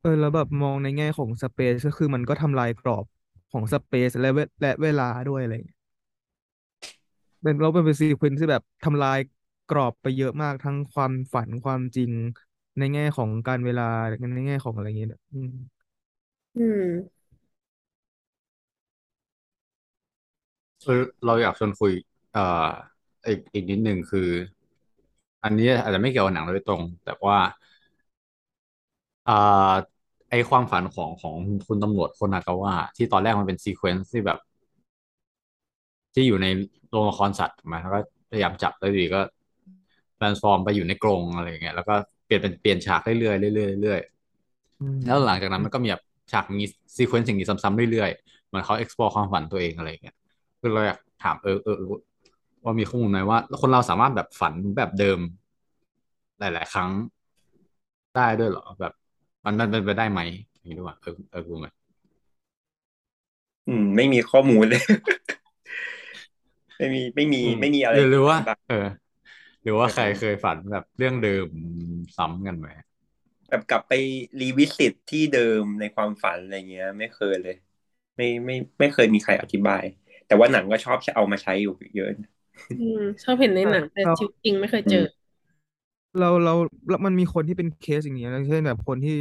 เออแล้วแบบมองในแง่ของสเปซก็คือมันก็ทำลายกรอบของสเปซและเวและเวลาด้วยอะไรเงี้ยเป็นเราเป็นซีเควนซ์ที่แบบทำลายกรอบไปเยอะมากทั้งความฝันความจริง ในแง่ของการเวลาในแง่ของอะไรอย่างเงี้ยอืม อืมเออเราอยากชวนคุย เอ่ออีกอีกนิดหนึ่งคือ อันนี้อาจจะไม่เกี่ยวกับหนังโดยตรง แต่ว่าอ่าไอความฝันของของคุณตำรวจโคนากาวะที่ตอนแรกมันเป็น sequence ที่แบบ ที่อยู่ในโรงละครสัตว์ถูกไหมแล้วก็พยายามจับแล้วอยู่ดีก็ transform ไปอยู่ในกรงอะไรอย่างเงี้ยแล้วก็เปลี่ยนเป็นเปลี่ยนฉากเรื่อยๆเรื่อยๆเรื่อยอืมๆแล้วหลังจากนั้นมันก็มีแบบ ฉากมี sequence สิ่งนี้ซ้ำๆเรื่อยๆเหมือนเขา explore ความฝันตัวเองอะไรอย่างเงี้ยก็เลยอยากถามเออเออเออว่ามีข้อมูลไหมว่า คนเราสามารถแบบฝันแบบเดิม หลาย ๆ ครั้งได้ด้วยเหรอแบบ มันมันเป็นไปได้ไหมอย่างนี้ด้วยว่าเออเออรู้ไหมอืม ไม่มีข้อมูลเลย ไม่มีไม่มีอืมไม่มีอะไรหรือหรือว่าอธิบายเออ หรือว่าใครแบบนั้นเคยฝันแบบเรื่องเดิมซ้ำกันไหม แบบกลับไปรีวิสิตที่เดิมในความฝันอะไรเงี้ย ไม่เคยเลย ไม่ไม่ไม่เคยมีใครอธิบาย แต่ว่าหนังก็ชอบเอามาใช้อยู่เยอะนะอืมชอบเห็นในหนังแต่เราชีวิตจริงไม่เคยเจอ เราเราแล้วมันมีคนที่เป็นเคสอย่างเงี้ยอย่างเช่นแบบคนที่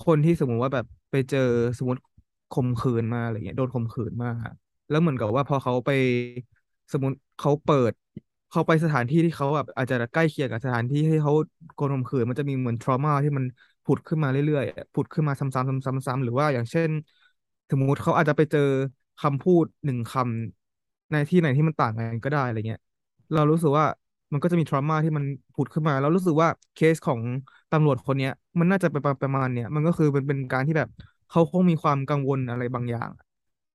คนที่สมมุติว่าแบบไปเจอสมมติข่มขืนมาอะไรเงี้ยโดนข่มขืนมาแล้วเหมือนกับว่าพอเขาไปสมมติเขาเปิด เขาไปสถานที่ที่เขาแบบอาจจะใกล้เคียงกับสถานที่ที่เขาโดนข่มขืนมันจะมีเหมือนทรมาที่มันผุดขึ้นมาเรื่อยๆผุดขึ้นมาซ้ำๆซ้ำๆซ้ำๆหรือว่าอย่างเช่น สมมติเขาอาจจะไปเจอคำพูดหนึ่งคำในที่ไหนที่มันต่างกันก็ได้อะไรเงี้ยเรารู้สึกว่ามันก็จะมีทรมาที่มันผุดขึ้นมา แล้วรู้สึกว่าเคสของตำรวจคนเนี้ย มันน่าจะเป็นประมาณเนี้ยมันก็คือเป็นเป็นการที่แบบเขาคงมีความกังวลอะไรบางอย่าง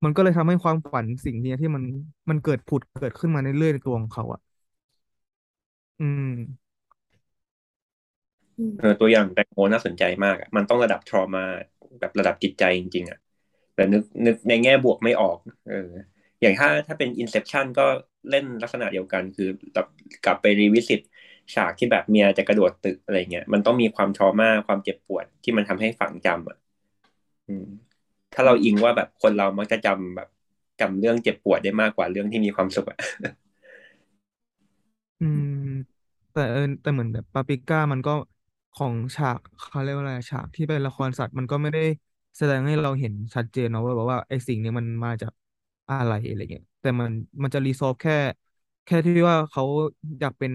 มันก็เลยทำให้ความฝันสิ่งนี้ที่มันมันเกิดผุดเกิดขึ้นมาในเรื่อยๆในตัวของเขาอะ อืม อืมเออตัวอย่างแตงโมน่าสนใจมากอะมันต้องระดับทรมาแบบระดับจิตใจจริงๆอะแต่นึกนึกในแง่บวกไม่ออกเอออย่างถ้าถ้าเป็น Inception ก็เล่นลักษณะเดียวกัน คือแบบกลับไปรีวิสิตฉากที่แบบเมียจะกระโดดตึกอะไรเงี้ยมันต้องมีความทรมาความเจ็บปวดที่มันทำให้ฝังจำอะ อืมถ้าเราอิงว่าแบบคนเรามักจะจำแบบจำเรื่องเจ็บปวดได้มากกว่าเรื่องที่มีความสุขอะอืม แต่เออแต่เหมือนแบบปาปริก้ามันก็ของฉากเขาเรียกว่าอะไรฉากที่เป็นละครสัตว์มันก็ไม่ได้แสดงให้เราเห็นชัดเจนเนาะว่าแบบว่าไอ้สิ่งนี้มันมาจากอะไรอะไรเงี้ยแต่มันมันจะรีซอฟแค่ แค่ที่ว่าเขาอยากเป็น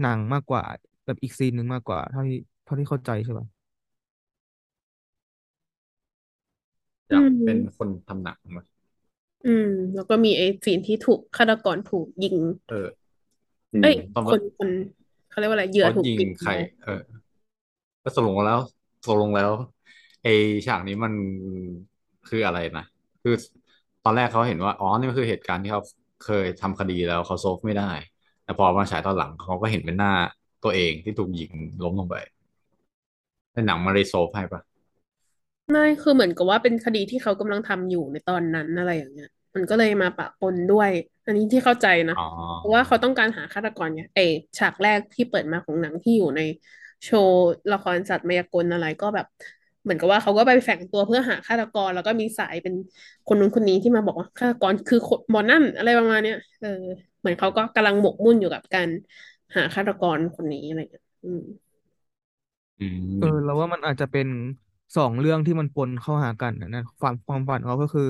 หนังมากกว่า แบบอีกซีนหนึ่งมากกว่าเท่าที่เท่าที่เข้าใจใช่ป่ะอยากอืมเป็นคนทำหนังมั้ยอืม แล้วก็มีไอ้ซีนที่ถูกฆาตกรถูกยิง เอออืม เอ้ยตอนคว่านคนเขาเรียกว่าอะไรเหยื่อเขาถูกยิงยิงใครตายเออ ก็ตกลงแล้วตกลงแล้วไอฉากนี้มันคืออะไรนะคือตอนแรกเขาเห็นว่าอ๋อนี่มันคือเหตุการณ์ที่เขาเคยทำคดีแล้วเขาโซฟไม่ได้ แต่พอมาฉายตอนหลังเขาก็เห็นเป็นหน้าตัวเองที่ถูกยิงล้มลงไปในหนังมันเลยโซฟให้ปะไม่คือเหมือนกับว่าเป็นคดีที่เขากำลังทำอยู่ในตอนนั้นอะไรอย่างเงี้ย มันก็เลยมาปะปนด้วย อันนี้ที่เข้าใจนะอ๋อเพราะว่าเขาต้องการหาฆาตกรไงเอยฉากแรกที่เปิดมาของหนังที่อยู่ในโชว์ละครสัตว์มายากลอะไรก็แบบ เหมือนกับว่าเขาก็ไปแฝงตัวเพื่อหาฆาตกร แล้วก็มีสายเป็นคนนู้นคนนี้ที่มาบอกว่าฆาตกรคือคนหมอนั่นอะไรประมาณเนี้ยเออเหมือนเขาก็กำลังหมกมุ่นอยู่กับการหาฆาตกรคนนี้อะไรอย่างเงี้ยอืมอืมเออเราว่ามันอาจจะเป็นสองเรื่องที่มันปนเข้าหากันนะนะฝันความฝันเขาก็คือ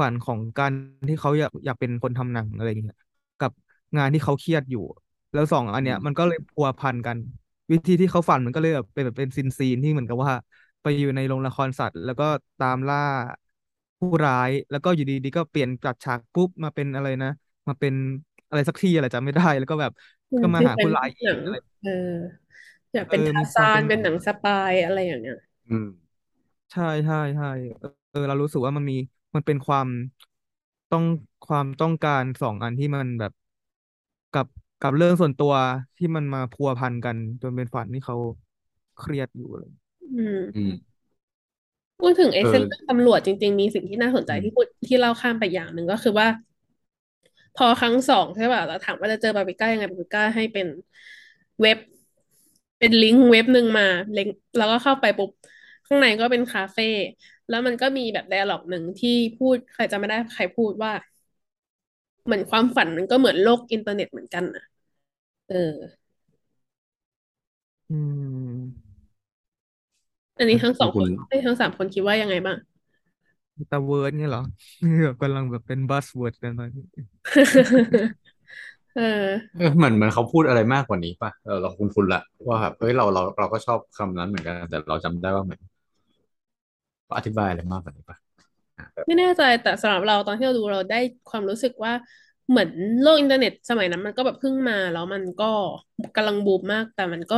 ฝันของการที่เขาอยากอยากเป็นคนทำหนังอะไรอย่างเงี้ยกับงานที่เขาเครียดอยู่ แล้วสองอันเนี้ยมันก็เลยพัวพันกัน วิธีที่เขาฝันมันก็เลยแบบเป็นแบบเป็นซีนซีนที่เหมือนกับว่า ไปอยู่ในโรงละครสัตว์ แล้วก็ตามล่าผู้ร้ายแล้วก็อยู่ดีๆก็เปลี่ยนจากฉากปุ๊บมาเป็นอะไรนะ มาเป็นอะไรสักที่อะไรจำไม่ได้ แล้วก็แบบอืมก็มาที่หาเป็นผู้ร้ายอีหนักงอะไรเอออยากเอเป็นอทามีร์ความซาเป็นนเป็นหนังสปายอะไรอย่างเงี้ย อืม ใช่ใช่ใช่เออเออเรารู้สึกว่ามันมี มันเป็นความต้องความต้องการสองอันที่มันแบบกับกับเรื่องส่วนตัวที่มันมาพัวพันกัน จนเป็นฝันที่เขาเครียดอยู่เลย อืมอืมพูดถึงไอ้เออเส้นเรื่องตำรวจจริง ๆ มีสิ่งที่น่าสนใจอืมที่พูดที่เล่าข้ามไปอย่างหนึ่งก็คือว่า พอครั้งสองใช่ป่ะแล้วถามว่าจะเจอบาร์บีก้ายังไงบาร์บีก้าให้เป็นเว็บ เป็นลิงก์เว็บหนึ่งมาลิงก์แล้วก็เข้าไปปุ๊บข้างในก็เป็นคาเฟ่ แล้วมันก็มีแบบ dialogue หนึ่งที่พูดใครจำไม่ได้ใครพูดว่า เหมือนความฝันมันก็เหมือนโลกอินเทอร์เน็ตเหมือนกันนะเออ อืม อันนี้ทั้งสองคุคณนเอ้ยทั้งสามคนคิดว่ายังไงบ้างตาเวิร์ดเนี่ยเหรอแบบกำลังแบบเป็นบัสเวิร์ดกันตอนนี้เออเออเหมือนเหมือนเขาพูดอะไรมากกว่านี้ป่ะเออเราคุ้นคุ้นละว่าแบบเอ้ยเราเราเราก็ชอบคำนั้นเหมือนกัน แต่เราจำได้ว่าเหมือนเขา อธิบายอะไรมากกว่านี้ป่ะอะแบบไม่แน่ใจแต่สำหรับเราตอนที่เราดูเราได้ความรู้สึกว่าเหมือนโลกอินเทอร์เน็ตสมัยนั้นมันก็แบบเพิ่งมาแล้วมันก็กำลังบูมมาก แต่มันก็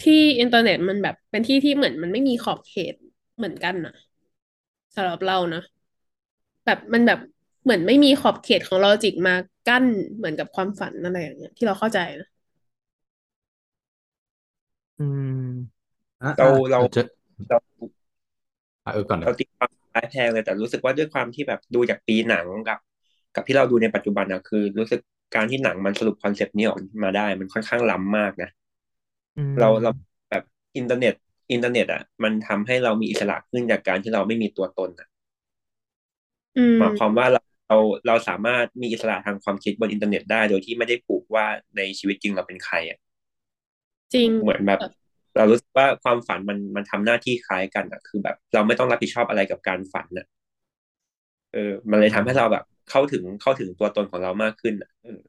ที่อินเทอร์เน็ตมันแบบเป็นที่ที่เหมือนมันไม่มีขอบเขตเหมือนกันนะสำหรับเรานะแบบมันแบบเหมือนไม่มีขอบเขตของ logic มากั้นเหมือนกับความฝันอะไรอย่างเงี้ยที่เราเข้าใจนะอืมอะเราอะเราเออเจะเราอะ เออก่อนเลเราตีความร้ายแพงเลยแต่รู้สึกว่าด้วยความที่แบบดูจากปีหนังกับ กับที่เราดูในปัจจุบันนะคือ รู้สึกการที่หนังมันสรุป concept นี้ออกมาได้ มันค่อนข้างล้ำมากนะอืมเราเราแบบอินเทอร์เน็ต อินเทอร์เน็ตอะมันทำให้เรามีอิสระขึ้นจากการที่เราไม่มีตัวตนอะอืมหมายความว่าเราเราเราสามารถมีอิสระทางความคิดบนอินเทอร์เน็ตได้ โดยที่ไม่ได้ผูกว่าในชีวิตจริงเราเป็นใครอะจริงเหมือนแบบ เรารู้สึกว่าความฝันมันมันทำหน้าที่คล้ายกันอะคือแบบ เราไม่ต้องรับผิดชอบอะไรกับการฝันอะเออ มันเลยอืทำให้เราแบบมเข้าถึงเข้าถึงตัวตนของเรามากขึ้นอะเออ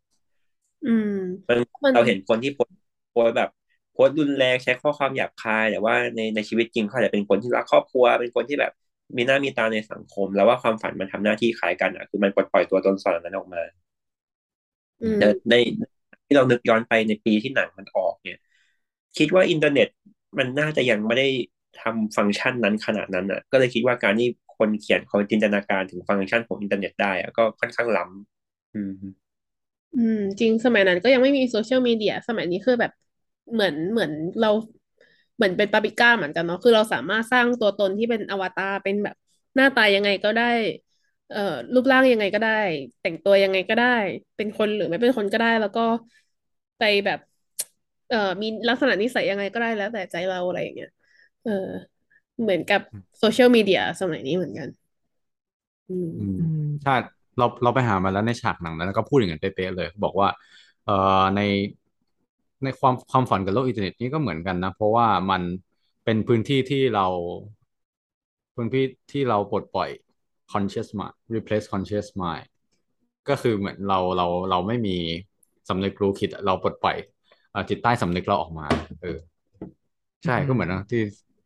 อืมมันมันเราเห็นคนที่โพสต์โพสต์แบบโพสต์รุนแรงใช้ข้อความหยาบคายแต่ว่าในในชีวิตจริงเขาอาจจะเป็นคนที่รักครอบครัว เป็นคนที่แบบมีหน้ามีตาในสังคม แล้วว่าความฝันมันทำหน้าที่คล้ายกันอะคือมันปลดปล่อยตัวตนส่วนนั้นออกมาอืมแต่ในที่เรานึกย้อนไปในปีที่หนังมันออกเนี่ย คิดว่าอินเทอร์เน็ตมันน่าจะยังไม่ได้ทำฟังก์ชันนั้นขนาดนั้นอะ ก็เลยคิดว่าการที่คนเขียนเขาจินตนาการถึงฟังก์ชันของอินเทอร์เน็ตได้อะก็ค่อนข้างล้ำอืม อืม จริงสมัยนั้นก็ยังไม่มีโซเชียลมีเดียสมัยนี้คือแบบเหมือนเหมือนเราเหมือนเป็นปาปริก้าเหมือนกันเนาะคือเราสามารถสร้างตัวตนที่เป็นอวตารเป็นแบบหน้าตายังไงก็ได้ เอ่อรูปร่างยังไงก็ได้ แต่งตัวยังไงก็ได้ เป็นคนหรือไม่เป็นคนก็ได้ แล้วก็ไปแบบ เอ่อมีลักษณะนิสัยยังไงก็ได้แล้ว แต่ใจเราอะไรอย่างเงี้ยเออ เหมือนกับโซเชียลมีเดียสมัยนี้เหมือนกันอืมอืมอืมใช่เราเราไปหามาแล้วในฉากหนังนั้นแล้วก็พูดอย่างนั้นเป๊ะๆเลยบอกว่า เอ่อในในความความฝันกับโลกอินเทอร์เน็ตนี่ก็เหมือนกันนะ เพราะว่ามันเป็นพื้นที่ที่เราพื้นที่ที่เราปลดปล่อย conscious mind replace conscious mind ก็คือเหมือนเราเราเราไม่มีสำนึกรู้คิดอะเราปลดปล่อยเอ่อ จิตใต้สำนึกเราออกมา เอออืใช่ก็เหมือนมที่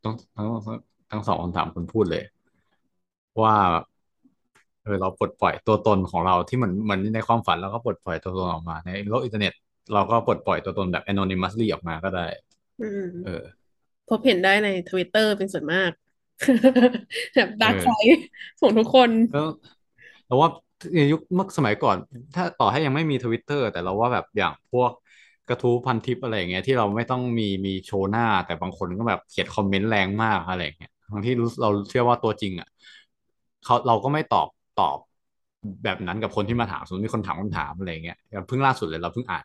ต้องทั้งทั้งสองคำถามคุณพูดเลย ว่าเออเราปลดปล่อยตัวตนของเราที่เหมือนเหมือนในความฝันเราก็ปลดปล่อยตัวตนออกมา ในโลกอินเทอร์เน็ต เราก็ปลดปล่อยตัวตนแบบ anonymously ออกมาก็ได้อืมเออ พบเห็นได้ในทวิตเตอร์เป็นส่วนมากแบบเอดาร์กไซอ dark side ของทุกคนแล้วเราว่าในยุคเมื่อสมัยก่อน ถ้าต่อให้ยังไม่มีทวิตเตอร์แต่เราว่าแบบอย่างพวก กระทู้พันทิปอะไรอย่างเงี้ยที่เราไม่ต้องมีมีโชว์หน้า แต่บางคนก็แบบเขียน comment แรงมากอะไรอย่างเงี้ยทั้งที่รู้เราเชื่อว่าตัวจริงอะเขาเราก็ไม่ตอบตอบแบบนั้นกับคนที่มาถามสมมติมีคนถามคำถามอะไรอย่างเงี้ยเพิ่งล่าสุดเลยเราเพิ่งอ่าน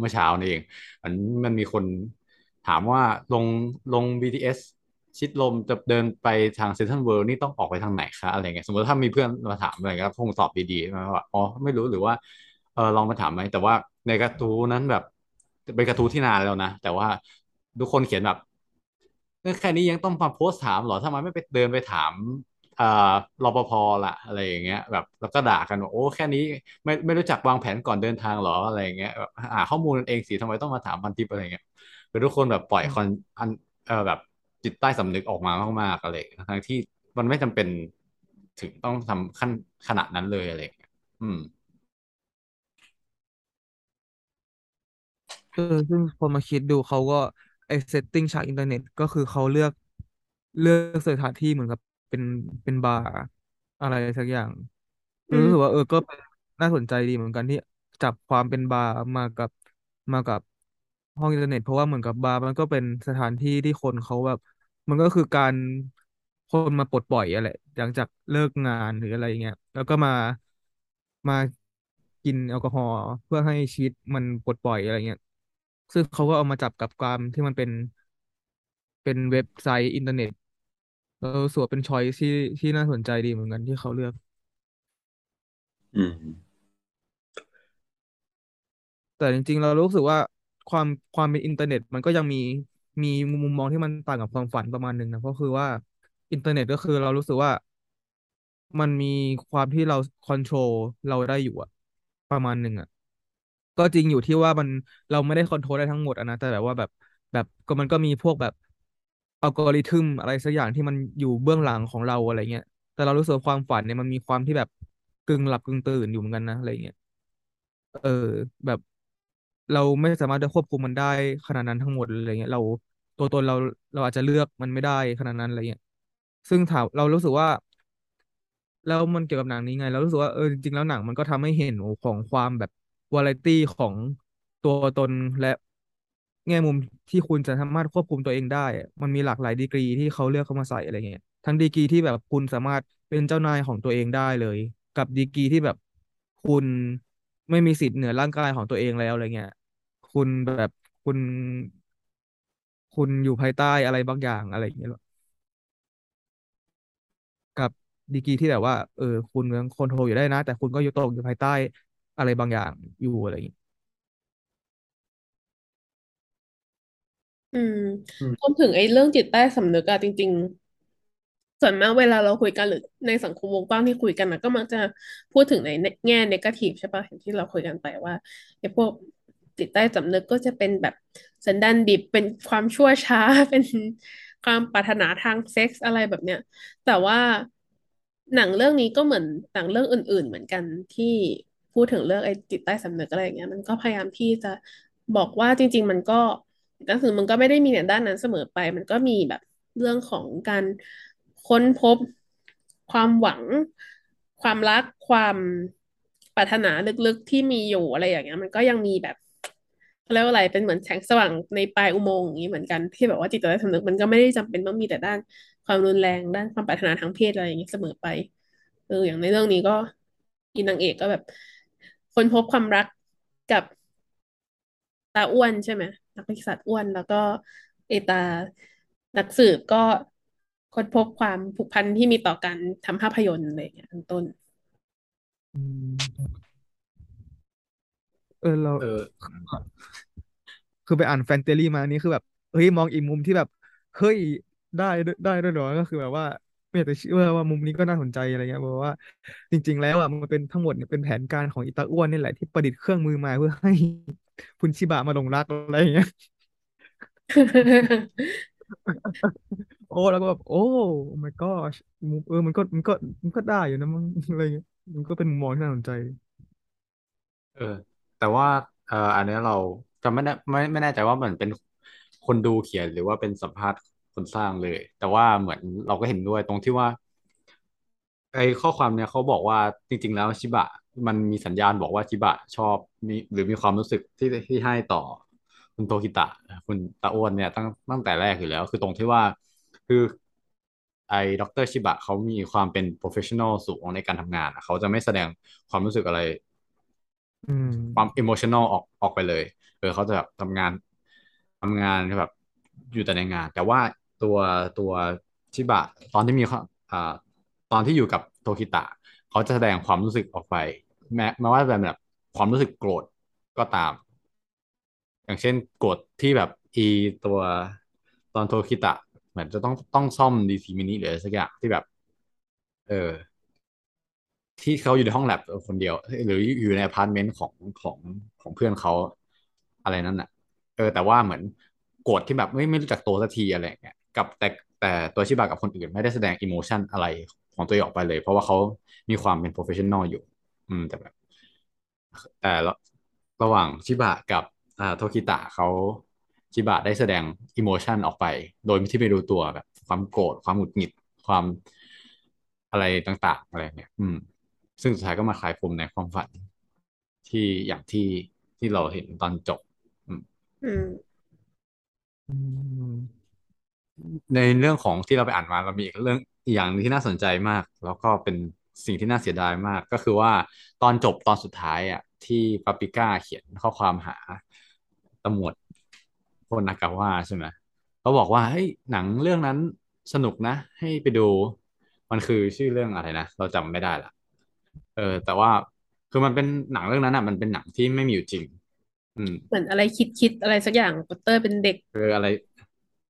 เมื่อเช้านี่เองมันมันมีคนถามว่าลงลง BTS ชิดลมจะเดินไปทางเซ็นทรัลเวิลด์นี่ต้องออกไปทางไหนคะอะไรเงี้ยสมมติถ้ามีเพื่อนมาถามอะไรก็คงตอบดีๆนะว่าอ๋อไม่รู้หรือว่าเออลองมาถามไหมแต่ว่าในกระทู้นั้นแบบ เป็นกระทู้ที่นานแล้วนะ แต่ว่าทุกคนเขียนแบบเออแค่นี้ยังต้องมาโพสต์ถามเหรอทำไมไม่ไปเดินไปถามเอ่อรปภล่ะอะไรอย่างเงี้ยแบบแล้วก็ด่ากันว่าโอ้แค่นี้ไม่ไม่รู้จักวางแผนก่อนเดินทางเหรออะไรอย่างเงี้ยแบบหาข้อมูลเองสิทำไมต้องมาถามพันทิปอะไรเงี้ยคือทุกคนแบบปล่อย unconscious เออแบบจิตใต้สำนึกออกมามากๆอะไรอย่างเงี้ยทั้งที่มันไม่จำเป็นถึงต้องทำขั้นขนาดนั้นเลยอะไรอย่างเงี้ยอืม เออซึ่งพอมาคิดดูเขาก็ไอ setting ฉากอินเทอร์เน็ตก็คือเขาเลือกเลือกสถานที่เหมือนกับเป็นเป็นบาร์อะไรสักอย่างรู้สึกว่าเออก็เป็นน่าสนใจดีเหมือนกันที่จับความเป็นบาร์มากับมากับห้องอินเทอร์เน็ต เพราะว่าเหมือนกับบาร์มันก็เป็นสถานที่ที่คนเขาแบบ มันก็คือการคนมาปลดปล่อยอะไรหลังจากเลิกงานหรืออะไรอย่างเงี้ยแล้วก็มามากินแอลกอฮอล์เพื่อให้ชีวิตมันปลดปล่อยอะไรเงี้ย ซึ่งเขาก็เอามาจับกับความที่มันเป็นเป็นเว็บไซต์อินเทอร์เน็ตแล้วรู้สึกว่าเป็น choice ที่ที่น่าสนใจดีเหมือนกันที่เขาเลือก อืม แต่จริง ๆ เรารู้สึกว่าความความเป็นอินเทอร์เน็ต มันก็ยังมีมีมุมมองที่มันต่างกับความฝันประมาณหนึ่งนะก็คือว่าอินเทอร์เน็ตก็คือเรารู้สึกว่ามันมีความที่เรา controlเราได้อยู่อะประมาณหนึ่งอะ ก็จริงอยู่ที่ว่ามันเราไม่ได้คอนโทรลได้ทั้งหมดอะนะแต่แบบว่าแบบแบบก็มันก็มีพวกแบบอัลกอริทึมอะไรสักอย่างที่มันอยู่เบื้องหลังของเราอะไรเงี้ยแต่เรารู้สึกความฝันเนี่ยมันมีความที่แบบกึ่งหลับกึ่งตื่นอยู่เหมือนกันนะอะไรเงี้ยเออแบบเราไม่สามารถจะควบคุมมันได้ขนาดนั้นทั้งหมดอะไรเงี้ยเราตัวตนเราเราอาจจะเลือกมันไม่ได้ขนาดนั้นอะไรเงี้ยซึ่งถามเรารู้สึกว่า แล้วมันเกี่ยวกับหนังนี้ไง เรารู้สึกว่าเออจริงๆแล้วหนังมันก็ทำให้เห็นของความแบบ วาไรตี้ของตัวตนและแง่มุมที่คุณจะสามารถควบคุมตัวเองได้ มันมีหลากหลายดีกรีที่เขาเลือกเข้ามาใส่อะไรเงี้ย ทั้งดีกรีที่แบบคุณสามารถเป็นเจ้านายของตัวเองได้เลย กับดีกรีที่แบบคุณไม่มีสิทธิ์เหนือร่างกายของตัวเองแล้วอะไรเงี้ย คุณแบบคุณ คุณอยู่ภายใต้อะไรบางอย่างอะไรอย่างเงี้ยกับดีกรีที่แบบว่า เออ คุณยังคอนโทรลอยู่ได้นะ แต่คุณก็อยู่ตกอยู่ภายใต้ อะไรบางอย่างอยู่อะไรอย่างนี้อืมอืมรวมถึงไอ้เรื่องจิตใต้สำนึกอะจริง ๆ ส่วนมากเวลาเราคุยกันหรือในสังคมวงกว้างที่คุยกันนะก็มักจะพูดถึงในแง่เนกาทีฟใช่ปะอย่างที่เราคุยกันไปว่าไอ้พวกจิตใต้สำนึกก็จะเป็นแบบสันดานดิบเป็นความชั่วช้าเป็นความปรารถนาทางเซ็กส์อะไรแบบเนี้ย แต่ว่าหนังเรื่องนี้ก็เหมือนหนังเรื่องอื่น ๆ เหมือนกันที่ พูดถึงเรื่องไอ้จิตใต้สำนึกอะไรอย่างเงี้ย มันก็พยายามที่จะบอกว่าจริง ๆ มันก็ก็คือมันก็ไม่ได้มีแต่ด้านนั้นเสมอไป มันก็มีแบบเรื่องของการค้นพบความหวัง ความรักความปรารถนาลึกๆที่มีอยู่อะไรอย่างเงี้ย มันก็ยังมีแบบเรียกว่าอะไรเป็นเหมือนแสงสว่างในปลายอุโมงค์อย่างนี้เหมือนกันที่แบบว่าจิตใต้สำนึกมันก็ไม่ได้จำเป็นต้องมีแต่ด้านความรุนแรงด้านความปรารถนาทางเพศอะไรอย่างนี้เสมอไปเอออย่างในเรื่องนี้ก็อีนางเอกก็แบบ ค้นพบความรักกับตาอ้วนใช่ไหมนักวิทยาศาสตร์อ้วนแล้วก็เอตานักสืบก็ค้นพบความผูกพันที่มีต่อการทำภาพยนตร์อะไรอย่างเงี้ยเป็นต้นอืมเออเราเออ คือไปอ่านแฟนเตอรี่มานี่คือแบบ เฮ้ยมองอีกมุมที่แบบ เฮ้ยได้ด้วยได้ด้วยเหรอก็คือแบบว่า ไม่อยากจะเชื่อว่ามุมนี้ก็น่าสนใจอะไรเงี้ยบอกว่าจริง ๆ แล้วอะมันเป็นทั้งหมดเนี่ยเป็นแผนการของอิตาอ้วนนี่แหละที่ประดิษฐ์เครื่องมือมาเพื่อให้คุณชิบะมาหลงรักอะไรเงี้ยโอ้แล้วก็แบบโอ้ my gosh เออมันก็มันก็มันก็ได้อยู่นะมันอะไรเงี้ยมันก็เป็นมุมมองที่น่าสนใจ เออ แต่ว่าเอออันเนี้ยเราจะไม่แน่ไม่ไม่แน่ใจว่ามันเป็นคนดูเขียนหรือว่าเป็นสัมภาษณ์ คนสร้างเลย แต่ว่าเหมือนเราก็เห็นด้วยตรงที่ว่าไอ้ข้อความเนี่ยเขาบอกว่าจริง ๆ แล้วชิบะ มันมีสัญญาณบอกว่าชิบะชอบมีหรือมีความรู้สึกที่ที่ให้ต่อคุณโตคิตะ คุณตาอ้วนเนี่ยตั้งตั้งแต่แรกอยู่แล้ว คือตรงที่ว่าคือไอ้ด็อกเตอร์ชิบะเขามีความเป็น professional สูงในการทำงานอะเขาจะไม่แสดงความรู้สึกอะไรอืมความ emotional ออกออกไปเลยเออเขาจะแบบทำงานทำงานแบบอยู่แต่ในงาน แต่ว่า ตัวตัวชิบะตอนที่มีอ่าตอนที่อยู่กับโทคิตะ เขาจะแสดงความรู้สึกออกไป แม้แม้ว่าจะเป็นแบบความรู้สึกโกรธก็ตาม อย่างเช่นโกรธที่แบบอีตัวตอนโทคิตะ เหมือนจะต้องต้องซ่อม DC Mini หรืออะไรสักอย่างที่แบบ เออ ที่เขาอยู่ในห้องแลบคนเดียว หรืออยู่ในอพาร์ตเมนต์ของของของเพื่อนเขาอะไรนั่นน่ะ เออ แต่ว่าเหมือนโกรธที่แบบไม่ไม่รู้จักตัวสักทีอะไรอย่างเงี้ย กับแต่แต่ตัวชิบะกับคนอื่นไม่ได้แสดง emotion อะไรของตัวเองออกไปเลย เพราะว่าเขามีความเป็น professional อยู่ อืม แต่แบบ แต่ระหว่างชิบะกับอ่าโทคิตะเขาชิบะได้แสดง emotion ออกไป โดยที่ไม่รู้ตัวแบบ ความโกรธความหงุดหงิดความอะไรต่าง ๆ อะไรเนี่ย อืม ซึ่งสุดท้ายก็มาคลายปมในความฝัน ที่อย่างที่ที่เราเห็นตอนจบ อืมอืม ในเรื่องของที่เราไปอ่านมาเรามีอีกเรื่องอีกอย่างหนึงที่น่าสนใจมาก แล้วก็เป็นสิ่งที่น่าเสียดายมาก ก็คือว่าตอนจบตอนสุดท้ายอะที่ปาปริก้าเขียนข้อความหาตำรวจโคนนากาวะใช่ไหมเขาบอกว่าเฮ้ยหนังเรื่องนั้นสนุกนะ ให้ไปดู มันคือชื่อเรื่องอะไรนะ เราจำไม่ได้ละเออ แต่ว่าคือมันเป็นหนังเรื่องนั้นอะ มันเป็นหนังที่ไม่มีอยู่จริง อืม เหมือนอะไรคิดคิดอะไรสักอย่างปอตเตอร์เป็นเด็กคืออะไร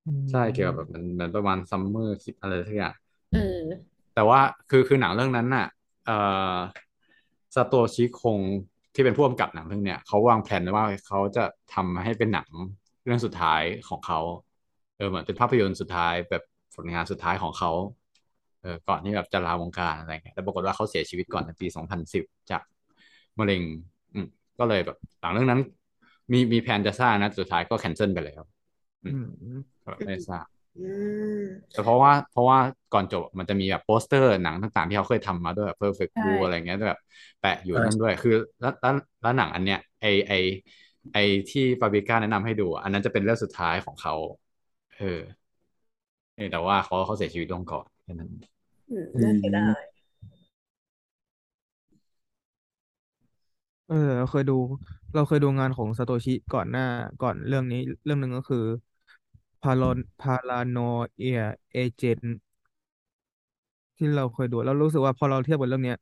อืใช่เกี่ยวกับแบบมมันมันประมาณซัมเมอร์คิดอะไรสักอย่าง เออ แต่ว่าคือคือหนังเรื่องนั้นน่ะ เอ่อซาโตชิคงที่เป็นผู้กำกับหนังเรื่องเนี้ยเขาวางแผนไว้ว่าเขาจะทำให้เป็นหนังเรื่องสุดท้ายของเขาเออเหมือนเป็นภาพยนตร์สุดท้ายแบบผลงานสุดท้ายของเขาเออก่อนที่แบบจะลาวงการอะไรเงี้ยแต่ปรากฏว่าเขาเสียชีวิตก่อนในปีสองพันสิบจากมะเร็ง อืมก็เลยแบบหลังเรื่องนั้น มีมีแผนจะสร้างนะสุดท้ายก็ cancel ไปแล้วอือืมมก็ ไม่ได้สร้างอืมแต่เพราะว่าเพราะว่าก่อนจบมันจะมีแบบโปสเตอร์หนังต่างๆ ที่เขาเคยทำมาด้วยแบบ Perfect ใช่ Blue อะไรเงี้ยแบบแปะอยู่อ่านั่นด้วย คือแล้วแล้วแล้วหนังอันเนี้ยไอไอไอที่ปาปริก้าแนะนำให้ดูอะอันนั้นจะเป็นเรื่องสุดท้ายของเขาเออเออแต่ว่าเขาเขาเสียชีวิตลงก่อนแค่นั้นอืมอืน่าเสียดามยเออเราเคยดู เราเคยดูงานของซาโตชิก่อนหน้าก่อนเรื่องนี้เรื่องหนึ่งก็คือ พารอนพาราโนเอียเอเจนที่เราเคยดูแล้วรู้สึกว่าพอเราเทียบกับเรื่องเนี้ย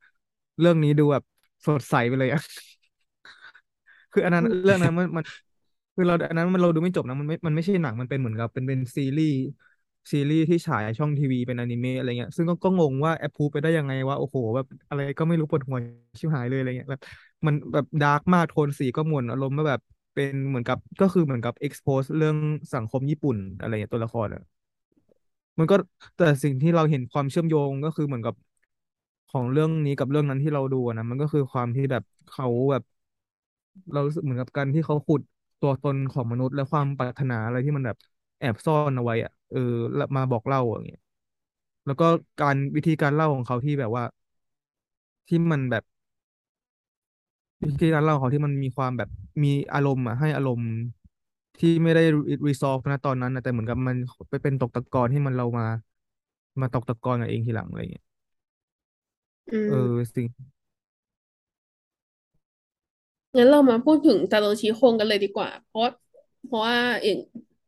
เรื่องนี้ดูแบบสดใสไปเลยอะ คืออันนั้นเรื่องนั้นมันมัน คือเราอันนั้นมันเราดูไม่จบนะมันไม่มันไม่ใช่หนังมันเป็นเหมือนกับเป็นเป็นซีรีส์ซีรีส์ที่ฉายช่องทีวีเป็นอนิเมะอะไรเงี้ยซึ่งก็ก็งงว่าแอปพูไปได้ยังไงว่า โอ้โห แบบอะไรก็ไม่รู้ปวดหัวชิบหายเลยอะไรเงี้ยแบบมันแบบดาร์กมากโทนสีก็หม่นอารมณ์ว่าแบบ เป็นเหมือนกับก็คือเหมือนกับ expose เรื่องสังคมญี่ปุ่นอะไรเงี้ยตัวละครอะมันก็แต่สิ่งที่เราเห็นความเชื่อมโยงก็คือเหมือนกับของเรื่องนี้กับเรื่องนั้นที่เราดูนะมันก็คือความที่แบบเขาแบบ เรารู้สึกเหมือนกับการที่เขาขุดตัวตนของมนุษย์และความปรารถนาอะไรที่มันแบบแอบซ่อนเอาไว้อะเออมาบอกเล่าอย่างเงี้ยแล้วก็การวิธีการเล่าของเขาที่แบบว่า ที่มันแบบ วิธีการเล่าของเขาที่มันมีความแบบมีอารมณ์อะให้อารมณ์ที่ไม่ได้ resolve นะตอนนั้นนะแต่เหมือนกับมันไปเป็นตกตะกอนที่มันเรามามาตกตะกอนกันเองทีหลังอะไรเงี้ยอืเออม สิ่งงั้นเรามาพูดถึงซาโตชิคงกันเลยดีกว่า เพราะเพราะว่าอีก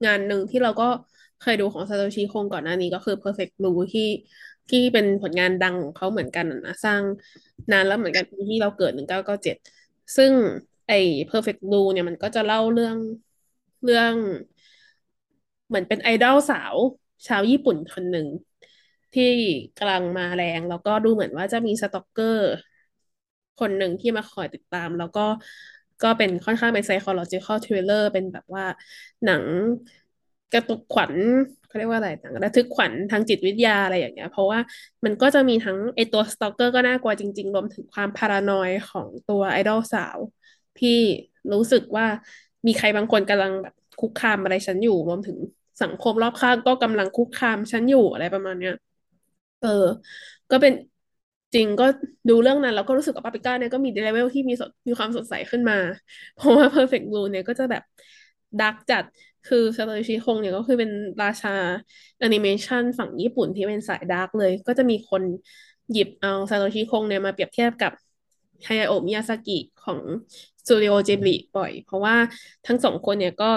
งานหนึ่งที่เราก็เคยดูของซาโตชิคงก่อนหน้านี้ก็คือ Perfect Blue ที่ที่เป็นผลงานดังของเขาเหมือนกันนะสร้างนานแล้วเหมือนกันปีที่เราเกิดหนึ่งเก้าเก้าเจ็ด ซึ่งไอ้ Perfect Blue เนี่ยมันก็จะเล่าเรื่องเรื่อง เหมือนเป็นไอดอลสาวชาวญี่ปุ่นคนหนึ่ง ที่กำลังมาแรง แล้วก็ดูเหมือนว่าจะมี stalker คนหนึ่งที่มาคอยติดตาม แล้วก็ก็เป็นค่อนข้างเป็น psychological thriller เป็นแบบว่าหนัง กระตุกขวัญเขาเรียกว่าอะไรหนังระทึกขวัญทางจิตวิทยาอะไรอย่างเงี้ย เพราะว่ามันก็จะมีทั้งไอตัวสตอกเกอร์ก็น่ากลัวจริง ๆ รวมถึงความพารานอยของตัวไอดอลสาว ที่รู้สึกว่ามีใครบางคนกำลังแบบคุกคามอะไรฉันอยู่ รวมถึงสังคมรอบข้างก็กำลังคุกคามฉันอยู่อะไรประมาณเนี้ย เออ ก็เป็นจริงก็ดูเรื่องนั้นแล้วก็รู้สึกว่าปาปริก้าเนี่ยก็มีเลเวลที่มีสดมีความสดใสขึ้นมา เพราะว่า Perfect Blue เนี่ยก็จะแบบดาร์กจัด คือซาโตชิคงเนี่ยก็คือเป็นราชาแอนิเมชันฝั่งญี่ปุ่นที่เป็นสายดาร์กเลย ก็จะมีคนหยิบเอาซาโตชิคงเนี่ยมาเปรียบเทียบกับฮายาโอะมิยาซากิของสตูดิโอจิบลิบ่อย เพราะว่าทั้งสองคนเนี่ยก็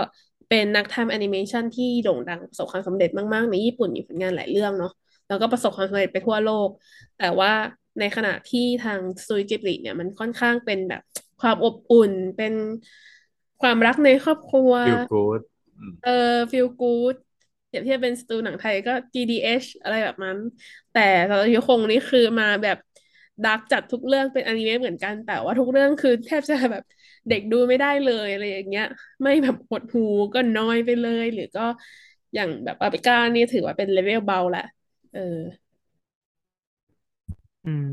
เป็นนักทำแอนิเมชันที่โด่งดังประสบความสำเร็จมาก ๆ ในญี่ปุ่นมีผลงานหลายเรื่องเนาะแล้วก็ประสบความสำเร็จไปทั่วโลก แต่ว่าในขณะที่ทางสตูดิโอเจบลิเนี่ยมันค่อนข้างเป็นแบบความอบอุ่นเป็นความรักในครอบครัว feel good เออฟีลกู๊ดเปรียบเทียบเป็นสตูหนังไทยก็ GDH อะไรแบบนั้น แต่สารยุคงนี่คือมาแบบดาร์กจัดทุกเรื่องเป็นอนิเมะเหมือนกัน แต่ว่าทุกเรื่องคือแทบจะแบบเด็กดูไม่ได้เลยอะไรอย่างเงี้ย ไม่แบบหดหูก็น้อยไปเลย หรือก็อย่างแบบปาปริก้านี่ถือว่าเป็นเลเวลเบาแหละเออ อืม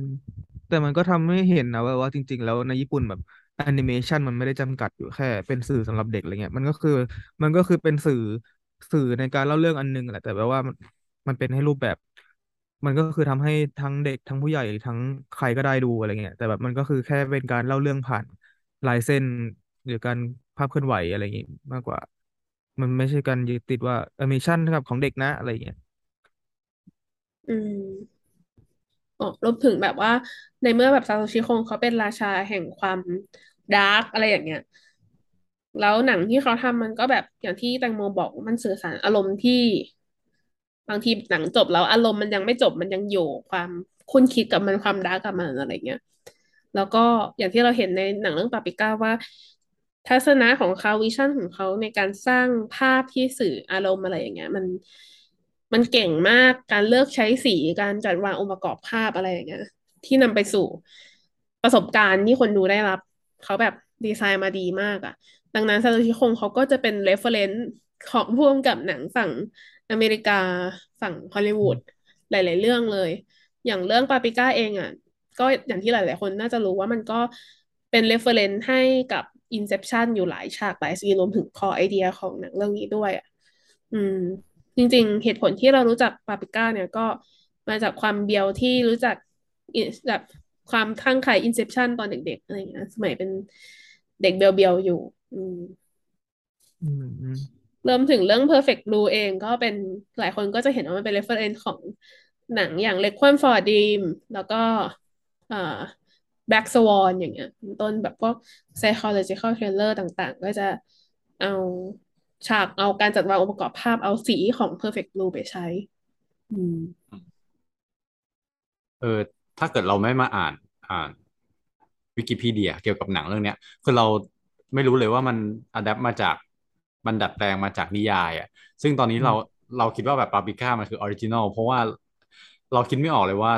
แต่มันก็ทำให้เห็นนะว่าว่าจริง ๆ แล้วในญี่ปุ่นแบบ แอนิเมชันมันไม่ได้จำกัดอยู่แค่ เป็นสื่อสำหรับเด็กอะไรเงี้ยมันก็คือ มันก็คือเป็นสื่อสื่อในการเล่าเรื่องอันนึงแหละแต่แบบว่ามันมันเป็นให้รูปแบบ มันก็คือทำให้ทั้งเด็กทั้งผู้ใหญ่ทั้งใครก็ได้ดูอะไรเงี้ยแต่แบบมันก็คือแค่เป็นการเล่าเรื่องผ่านลายเส้น หรือการภาพเคลื่อนไหวอะไรอย่างงี้มากกว่า มันไม่ใช่การยึดติดว่าแอนิเมชันกับของเด็กนะอะไรเงี้ยอืม อ๋อรวมถึงแบบว่า ในเมื่อแบบซาโตชิคงเขาเป็นราชาแห่งความดาร์กอะไรอย่างเงี้ย แล้วหนังที่เขาทำมันก็แบบอย่างที่แตงโมบอกมันสื่อสารอารมณ์ที่ บางทีหนังจบแล้วอารมณ์มันยังไม่จบมันยังอยู่ความคุ่นคิดกับมันความดาร์กกับมันอะไรเงี้ย แล้วก็อย่างที่เราเห็นในหนังเรื่องปาปริก้าว่า ทัศนะของเขา vision ของเขาในการสร้างภาพที่สื่ออารมณ์อะไรอย่างเงี้ย มัน มันเก่งมากการเลือกใช้สีการจัดวางองค์ประกอบภาพอะไรอย่างเงี้ยที่นำไปสู่ประสบการณ์ที่คนดูได้รับ เขาแบบดีไซน์มาดีมากอะ ดังนั้นซาโตชิคงเขาก็จะเป็น reference ของผู้กำกับหนังฝั่งอเมริกาฝั่งฮอลลีวูดหลาย ๆ เรื่องเลย อย่างเรื่องปาปริก้าเองอะ ก็อย่างที่หลาย ๆ คนน่าจะรู้ว่ามันก็เป็น reference ให้กับ Inception อยู่หลายฉากหลายซีนรวมถึง core idea ของหนังเรื่องนี้ด้วยอะ อืม จริง ๆ เหตุผลที่เรารู้จักปาปริก้าเนี่ยก็มาจากความเบียวที่รู้จักอิแบบความคลั่งไคล้ Inception ตอนเด็ก ๆ อะไรอย่างเงี้ยสมัยเป็นเด็กเบียวๆอยู่อืมอืมอืมรวมถึงเรื่อง Perfect Blue เองก็เป็นหลายคนก็จะเห็นว่ามันเป็น reference ของหนังอย่าง Requiem for a Dream แล้วก็เอ่อ Black Swan อย่างเงี้ยเป็นต้นแบบพวก psychological thriller ต่างๆ ก็จะเอา ฉากเอาการจัดวางองค์ประกอบภาพเอาสีของ Perfect Blue ไปใช้ อืม เออ ถ้าเกิดเราไม่มาอ่านอ่านวิกิพีเดียเกี่ยวกับหนังเรื่องเนี้ย คือเราไม่รู้เลยว่ามัน adapt มาจากมันดัดแปลงมาจากนิยายอะ ซึ่งตอนนี้เราเราคิดว่าแบบปาปริก้ามันคือ original เพราะว่าเราคิดไม่ออกเลยว่า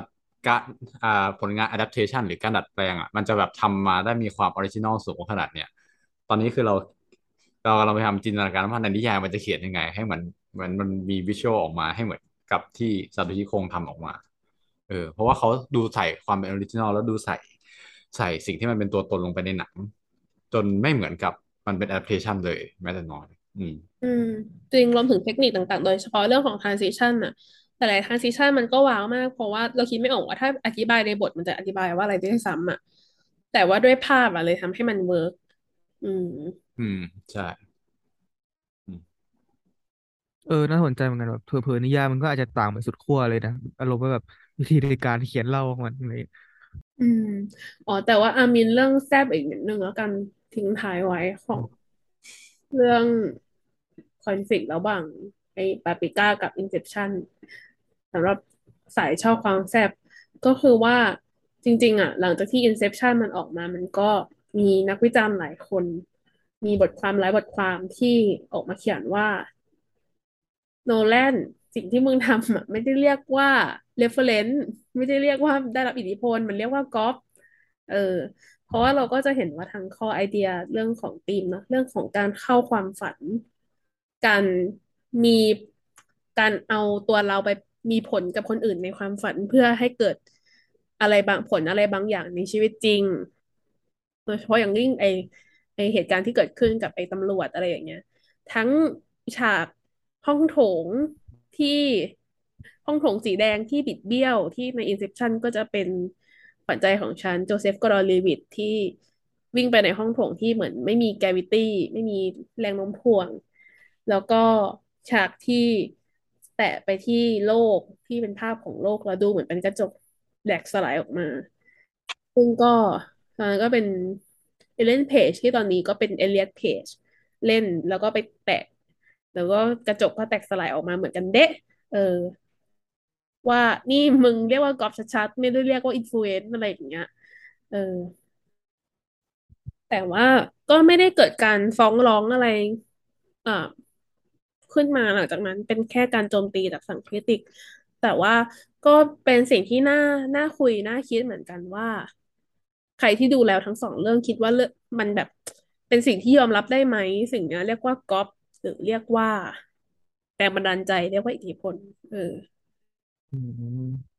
การอ่าผลงาน adaptation หรือการดัดแปลงอะมันจะแบบทำมาได้มีความ original สูงขนาดเนี้ยตอนนี้คือเรา เรากำลังไปทำจินตนาการว่าในนิยายมันจะเขียนยังไง ให้เหมือนเหมือนมันมี visual ออกมาให้เหมือนกับที่ซาโตชิคงทำออกมา เออ เพราะว่าเขาดูใส่ความเป็น original แล้วดูใส่ใส่สิ่งที่มันเป็นตัวตนลงไปในหนัง จนไม่เหมือนกับมันเป็น adaptation เลยแม้แต่น้อย อืม อืม จริงรวมถึงเทคนิคต่างๆ โดยเฉพาะเรื่องของ transition น่ะแต่หลาย transition มันก็ว้าวมาก เพราะว่าเราคิดไม่ออกว่าถ้าอธิบายในบทมันจะอธิบายว่าอะไรได้ซ้ำอะแต่ว่าด้วยภาพอะเลยทำให้มัน work อืม อืม ใช่เออน่าสนใจเหมือนกันแบบเผลอๆนิยายมันก็อาจจะต่างไปสุดขั้วเลยนะอารมณ์ว่าแบบวิธีในการเขียนเล่าของมันอะไรอย่างเงี้ยอืมอ๋อแต่ว่าอามินเรื่องแซบอีกนิดนึงแล้วกันทิ้งท้ายไว้ของเรื่องคอนฟ lict ระหว่างไอ้ปาปริก้ากับ Inception สำหรับสายชอบความแซบก็คือว่าจริง ๆ อะ หลังจากที่ Inception มันออกมา มันก็มีนักวิจารณ์หลายคน มีบทความหลายบทความที่ออกมาเขียนว่าโนแลนสิ่งที่มึงทำไม่ได้เรียกว่า reference ไม่ได้เรียกว่าได้รับอิทธิพล มันเรียกว่าก๊อปเออ เพราะว่าเราก็จะเห็นว่าทั้งข้อไอเดียเรื่องของธีมเนาะเรื่องของการเข้าความฝัน การมีการเอาตัวเราไปมีผลกับคนอื่นในความฝันเพื่อให้เกิดอะไรบางผลอะไรบางอย่างในชีวิตจริงโดยเฉพาะอย่างยิ่งไอ ไอเหตุการณ์ที่เกิดขึ้นกับไอตำรวจอะไรอย่างเงี้ย ทั้งฉากห้องโถงที่ห้องโถงสีแดงที่บิดเบี้ยวที่ใน Inception ก็จะเป็นขวัญใจของฉันโจเซฟกอร์ดอนเลวิตต์ที่วิ่งไปในห้องโถงที่เหมือนไม่มี gravity ไม่มีแรงโน้มถ่วง แล้วก็ฉากที่แตะไปที่โลกที่เป็นภาพของโลกแล้วดูเหมือนเป็นกระจกแหลกสลายออกมา ซึ่งก็ตอนนั้นก็เป็น เอเลนเพจที่ตอนนี้ก็เป็นเอเลียตเพจเล่นแล้วก็ไปแตะแล้วก็กระจกก็แตกสลายออกมาเหมือนกันเดะเออ ว่านี่มึงเรียกว่าก๊อปชัดๆไม่ได้เรียกว่า influence อะไรอย่างเงี้ย เออ แต่ว่าก็ไม่ได้เกิดการฟ้องร้องอะไรอ่าขึ้นมาหลังจากนั้นเป็นแค่การโจมตีจากฝั่ง critic แต่ว่าก็เป็นสิ่งที่น่าน่าคุยน่าคิดเหมือนกันว่า ใครที่ดูแล้วทั้งสองเรื่องคิดว่าเรื่องมันแบบเป็นสิ่งที่ยอมรับได้ไหม สิ่งนี้เรียกว่าก๊อปหรือเรียกว่าแรงบันดาลใจเรียกว่าอิทธิพลเอออืม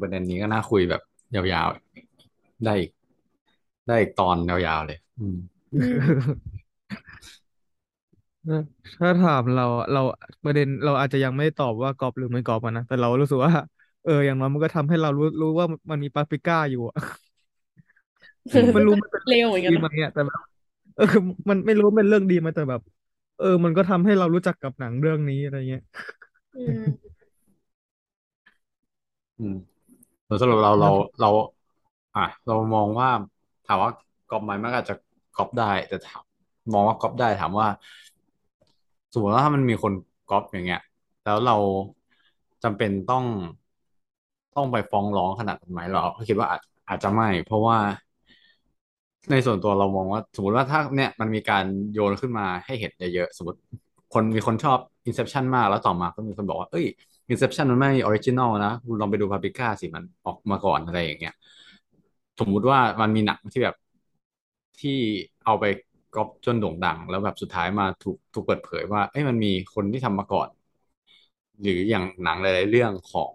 ประเด็นนี้ก็น่าคุยแบบยาวๆ ได้อีก ได้อีกตอนยาวๆเลย อืมอืมถ้าถามเราอะเราประเด็นเราอาจจะยังไม่ตอบว่ากรอบหรือไม่กรอบอะนะแต่เรารู้สึกว่า เอออย่างน้อยมันก็ทำให้เรารู้รู้ว่ามันมีปาปริก้าอยู่อะอื มมันรู้มันเป็นเร็วเหมือนกันดีเนไหมอะอะแต่แบบเออ มันไม่รู้เป็นเรื่องดีไหมแต่แบบ เออ มันก็ทำให้เรารู้จักกับหนังเรื่องนี้อะไรเงี้ย อืมอืมแล้วสำหรับเราเราเรา อะ เรามองว่าถามว่าก๊อปไหมมันก็อาจจะก๊อปได้ แต่ถามมองว่าก๊อปได้ถามว่าสมมติว่าถ้ามันมีคนก๊อปอย่างเงี้ย แล้วเราจำเป็นต้องต้องไปฟ้องร้องขนาดนั้นไหมเราคิดว่าอาจอาจจะไม่ เพราะว่า ในส่วนตัวเรามองว่าสมมติว่าถ้าเนี่ยมันมีการโยนขึ้นมาให้เห็นเยอะๆสมมติคนมีคนชอบ Inception มากแล้วต่อมาก็มีคนบอกว่าเอ้ย Inception มันไม่ original นะคุณลองไปดู Paprika สิมันออกมาก่อนอะไรอย่างเงี้ยสมมุติว่ามันมีหนังที่แบบที่เอาไปก๊อปจนโด่งดัง แล้วแบบสุดท้ายมาถูกถูกเปิดเผยว่าเอ้ยมันมีคนที่ทำมาก่อน หรืออย่างหนังหลายๆเรื่องของ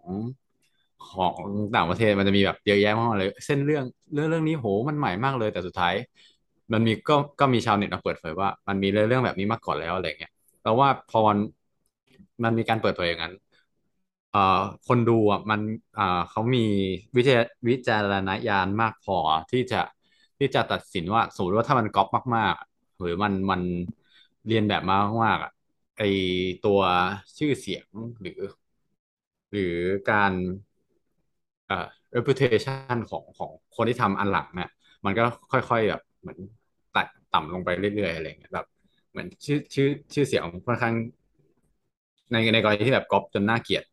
ของต่างประเทศมันจะมีแบบเยอะแยะมากเลยเส้นเรื่องเรื่องเรื่องนี้โหมันใหม่มากเลยแต่สุดท้าย มันมีก็ก็มีชาวเน็ตมาเปิดเผยว่ามันมีเรื่องแบบนี้มาก่อนแล้วอะไรเงี้ยแต่ว่าพอมันมันมีการเปิดเผยอย่างนั้นเอ่อคนดูอะมันอ่าเขามีวิจารวิจารณญาณมากพอที่จะที่จะตัดสินว่าสมมติว่าถ้ามันก๊อปมากๆ หรือมันมันเรียนแบบมามากๆอะไอตัวชื่อเสียงหรือ หรือการ อ่อ reputation ของของคนที่ทำอันหลังเนี่ยมันก็ค่อยๆแบบเหมือนตัดต่ำลงไปเรื่อยๆอะไรเงี้ยแบบเหมือนชื่อชื่อชื่อเสียงค่อนข้าง ในในกรณีที่แบบก๊อปจนน่าเกลียด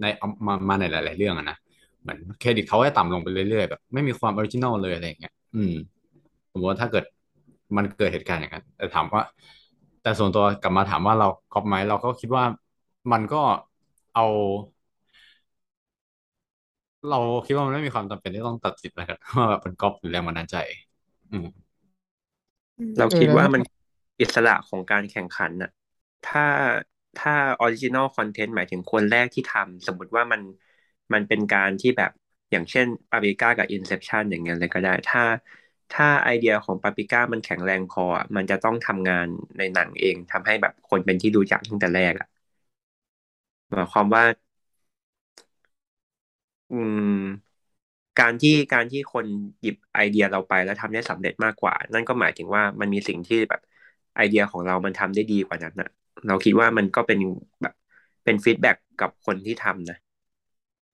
ในเอามามาในหลาย ๆ เรื่องอะนะเหมือนเครดิตเขาจะต่ำลงไปเรื่อยๆแบบไม่มีความ original เลยอะไรเงี้ยอืมสมมติว่าถ้าเกิดมันเกิดเหตุการณ์อย่างนั้นแต่ถามว่า แต่ส่วนตัวกลับมาถามว่าเราก๊อปไหมเราก็คิดว่ามันก็เอา เราคิดว่ามันไม่มีความจำเป็นที่ต้องตัดสินนะครับว่าแบบเป็นก๊อปหรือแรงบันดาลใจ อืมอืมเราเออคิดแล้วว่าถ้ามันอิสระของการแข่งขันน่ะ ถ้าถ้า original content หมายถึงคนแรกที่ทำสมมติว่ามันมันเป็นการที่แบบอย่างเช่นปาปริก้ากับ Inception อย่างเงี้ยเลยก็ได้ ถ้าถ้าไอเดียของปาปริก้ามันแข็งแรงพออะมันจะต้องทำงานในหนังเองทำให้แบบคนเป็นที่รู้จักตั้งแต่แรกอะหมายความว่า อืม การที่การที่คนหยิบไอเดียเราไปแล้วทำได้สำเร็จมากกว่า นั่นก็หมายถึงว่ามันมีสิ่งที่แบบไอเดียของเรามันทำได้ดีกว่านั้นนะเราคิดว่ามันก็เป็นแบบเป็น feedback กับคนที่ทำนะ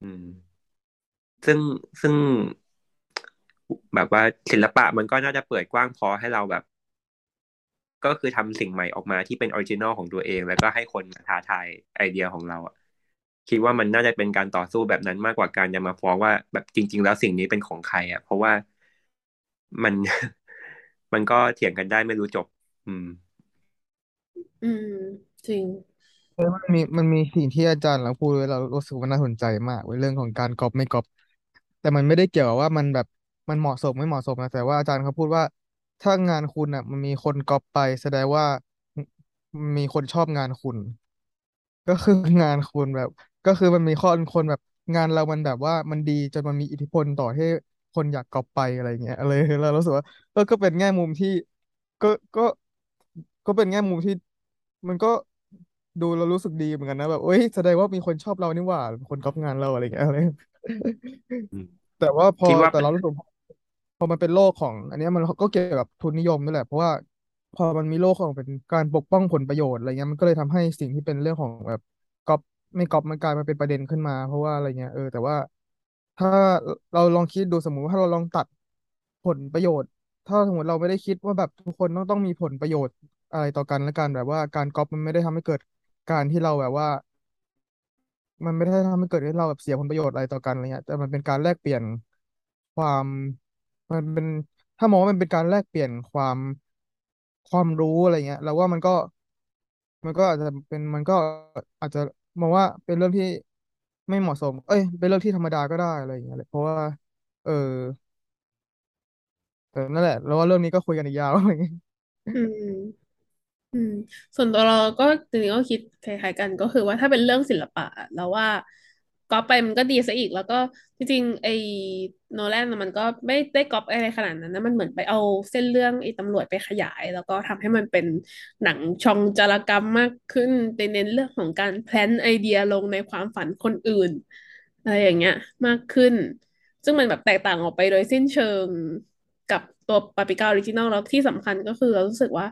อืม ซึ่งซึ่งแบบว่าศิลปะมันก็น่าจะเปิดกว้างพอให้เราแบบ ก็คือทำสิ่งใหม่ออกมาที่เป็น original ของตัวเอง แล้วก็ให้คนมาท้าทายไอเดียของเราอะ คิดว่ามันน่าจะเป็นการต่อสู้แบบนั้นมากกว่าการจะมาฟ้องว่า แบบจริง ๆ แล้วสิ่งนี้เป็นของใครอะ เพราะว่ามันมันก็เถียงกันได้ไม่รู้จบ อืม อืม จริงเออมันมีมันมีสิ่งที่อาจารย์เราพูดไว้เรารู้สึกว่าน่าสนใจมากเว้ยเรื่องของการก๊อปไม่ก๊อปแต่มันไม่ได้เกี่ยวกับว่ามันแบบมันเหมาะสมไม่เหมาะสมนะแต่ว่าอาจารย์เขาพูดว่า ถ้างานคุณอะ มันมีคนก๊อปไป แสดงว่ามีคนชอบงานคุณ ก็คืองานคุณแบบ ก็คือมันมีข้อคนแบบงานเรามันแบบว่ามันดีจนมันมีอิทธิพลต่อให้คนอยากก๊อปไปอะไรเงี้ยอะไรเรารู้สึกว่าเออก็เป็นแง่มุมที่ ก็ก็ก็เป็นแง่มุมที่ มันก็ดูเรารู้สึกดีเหมือนกันนะแบบเอ้ยแสดงว่ามีคนชอบเรานี่หว่าคนก๊อปงานเราอะไรเงี้ยอะไรอืมแต่ว่าพอคิดว่าแต่เรารู้สึกพอมันเป็นโลกของ อันเนี้ยมันก็เกี่ยวกับทุนนิยมนั่นแหละเพราะว่าพอมันมีโลกของเป็นการปกป้องผลประโยชน์อะไรเงี้ยมันก็เลยทำให้สิ่งที่เป็นเรื่องของแบบก๊อป ไม่ก๊อปมันกลายมาเป็นประเด็นขึ้นมา เพราะว่าอะไรเงี้ยเออแต่ว่าถ้าเราลองคิดดูสมมุติว่าถ้าเราลองตัดผลประโยชน์ ถ้าสมมติเราไม่ได้คิดว่าแบบทุกคนต้องต้องมีผลประโยชน์อะไรต่อกันและกันแบบว่าการก๊อปมันไม่ได้ทำให้เกิดการที่เราแบบว่า มันไม่ได้ทำให้เกิดให้เราแบบเสียผลประโยชน์อะไรต่อกันอะไรเงี้ยแต่มันเป็นการแลกเปลี่ยนความมันเป็นถ้ามองว่ามันเป็นการแลกเปลี่ยนความความรู้อะไรเงี้ยแล้วว่ามันก็ มันก็อาจจะเป็นมันก็อาจจะ มองว่าเป็นเรื่องที่ไม่เหมาะสม เอ้ย เป็นเรื่องที่ธรรมดาก็ได้อะไรอย่างเงี้ยเลยเพราะว่า เออแต่นั่นแหละ แล้วว่าเรื่องนี้ก็คุยกันอีกยาวอะไรอย่างเงี้ยอืม อืม ส่วนตัวเราก็จริงๆก็คิดคล้ายๆกันก็คือว่าถ้าเป็นเรื่องศิลปะ แล้วว่า ก๊อปไปมันก็ดีซะอีก แล้วก็จริงๆไอ้โนแลนมันก็ไม่ได้ก๊อปอะไรขนาดนั้นนะมันเหมือนไปเอาเส้นเรื่องไอ้ตำรวจไปขยาย แล้วก็ทำให้มันเป็นหนังชองจารกรรมมากขึ้นไปเน้นเรื่องของการ plant ไอเดียลงในความฝันคนอื่นอะไรอย่างเงี้ย มากขึ้น ซึ่งมันแบบแตกต่างออกไปโดยสิ้นเชิงกับตัว Paprika original แล้วที่สำคัญก็คือเรารู้สึกว่า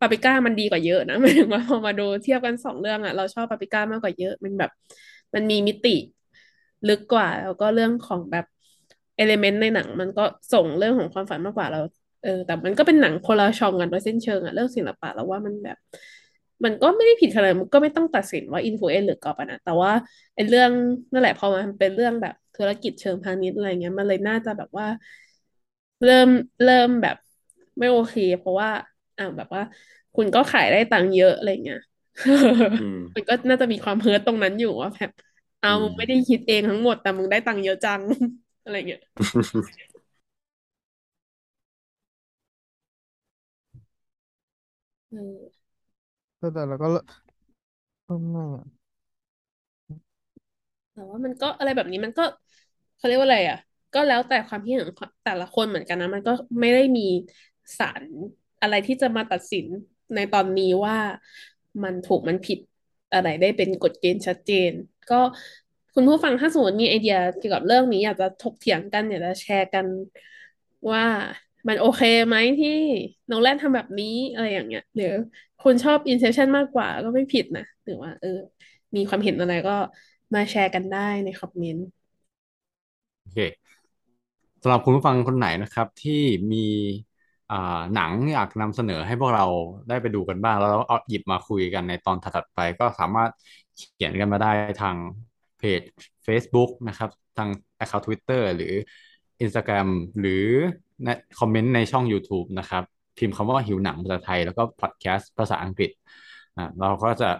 ปาปิก้ามันดีกว่าเยอะนะหมายถึงว่าพอมาดูเทียบกันสองเรื่องอะเราชอบปาปิก้ามากกว่าเยอะมันแบบ มันมีมิติ ลึกกว่า แล้วก็เรื่องของแบบ element ในหนัง มันก็ส่งเรื่องของความฝันมากกว่าเราเออแต่มันก็เป็นหนังคนละช่องกันโดยสิ้นเชิงอะเรื่องศิลปะแล้วว่ามันแบบ มันก็ไม่ได้ผิดขนาดนั้นมันก็ไม่ต้องตัดสินว่า influence หรือก๊อปอะนะแต่ว่าไอ้เรื่องนั่นแหละพอมันเป็นเรื่องแบบธุรกิจเชิงพาณิชย์อะไรเงี้ยมันเลยน่าจะแบบว่า เริ่มเริ่มแบบไม่โอเค เพราะว่าอ่าแบบว่า คุณก็ขายได้ตังค์เยอะอะไรเงี้ยอืมมันก็น่าจะมีความเฮิร์ตตรงนั้นอยู่ว่าแบบ เอาอืมมึงไม่ได้คิดเองทั้งหมด แต่มึงได้ตังค์เยอะจัง อะไรเงี้ยเออแต่แต่เราก็เพิ่มหน้าแต่ว่ามันก็อะไรแบบนี้มันก็เขาเรียกว่าอะไรอะ ก็แล้วแต่ความคิดเห็นของแต่ละคนเหมือนกันนะ มันก็ไม่ได้มีศาลอะไรที่จะมาตัดสินในตอนนี้ว่ามันถูกมันผิดอะไรได้เป็นกฎเกณฑ์ชัดเจน ก็คุณผู้ฟังถ้าสมมติมีไอเดียเกี่ยวกับเรื่องนี้ อยากจะถกเถียงกันอยากจะแชร์กันว่ามันโอเคไหมที่น้องแรนทำแบบนี้อะไรอย่างเงี้ยหรือคุณชอบ Inception มากกว่าก็ไม่ผิดนะหรือว่า เออ มีความเห็นอะไรก็มาแชร์กันได้ในคอมเมนต์โอเคสำหรับคุณผู้ฟังคนไหนนะครับ ที่มีอ่าหนังอยากนำเสนอให้พวกเราได้ไปดูกันบ้าง แล้วเราเอาหยิบมาคุยกันในตอนถัดไป ก็สามารถ เขียนกันมาได้ทางเพจ Facebook นะครับทาง account Twitter หรือ Instagram หรือในคอมเมนต์ในช่อง YouTube นะครับ พิมพ์คำว่าหิวหนังภาษาไทย แล้วก็พอดแคสต์ภาษาอังกฤษอ่าเราก็จะ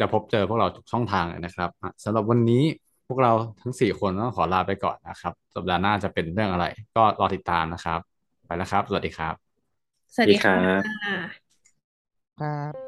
จะพบเจอพวกเราทุกช่องทางเลยนะครับอะสำหรับวันนี้พวกเราทั้งสี่คนต้องขอลาไปก่อนนะครับ สัปดาห์หน้าจะเป็นเรื่องอะไร ก็รอติดตามนะครับ ไปแล้วครับ สวัสดีครับ สวัสดีดีครัค่ะบครับ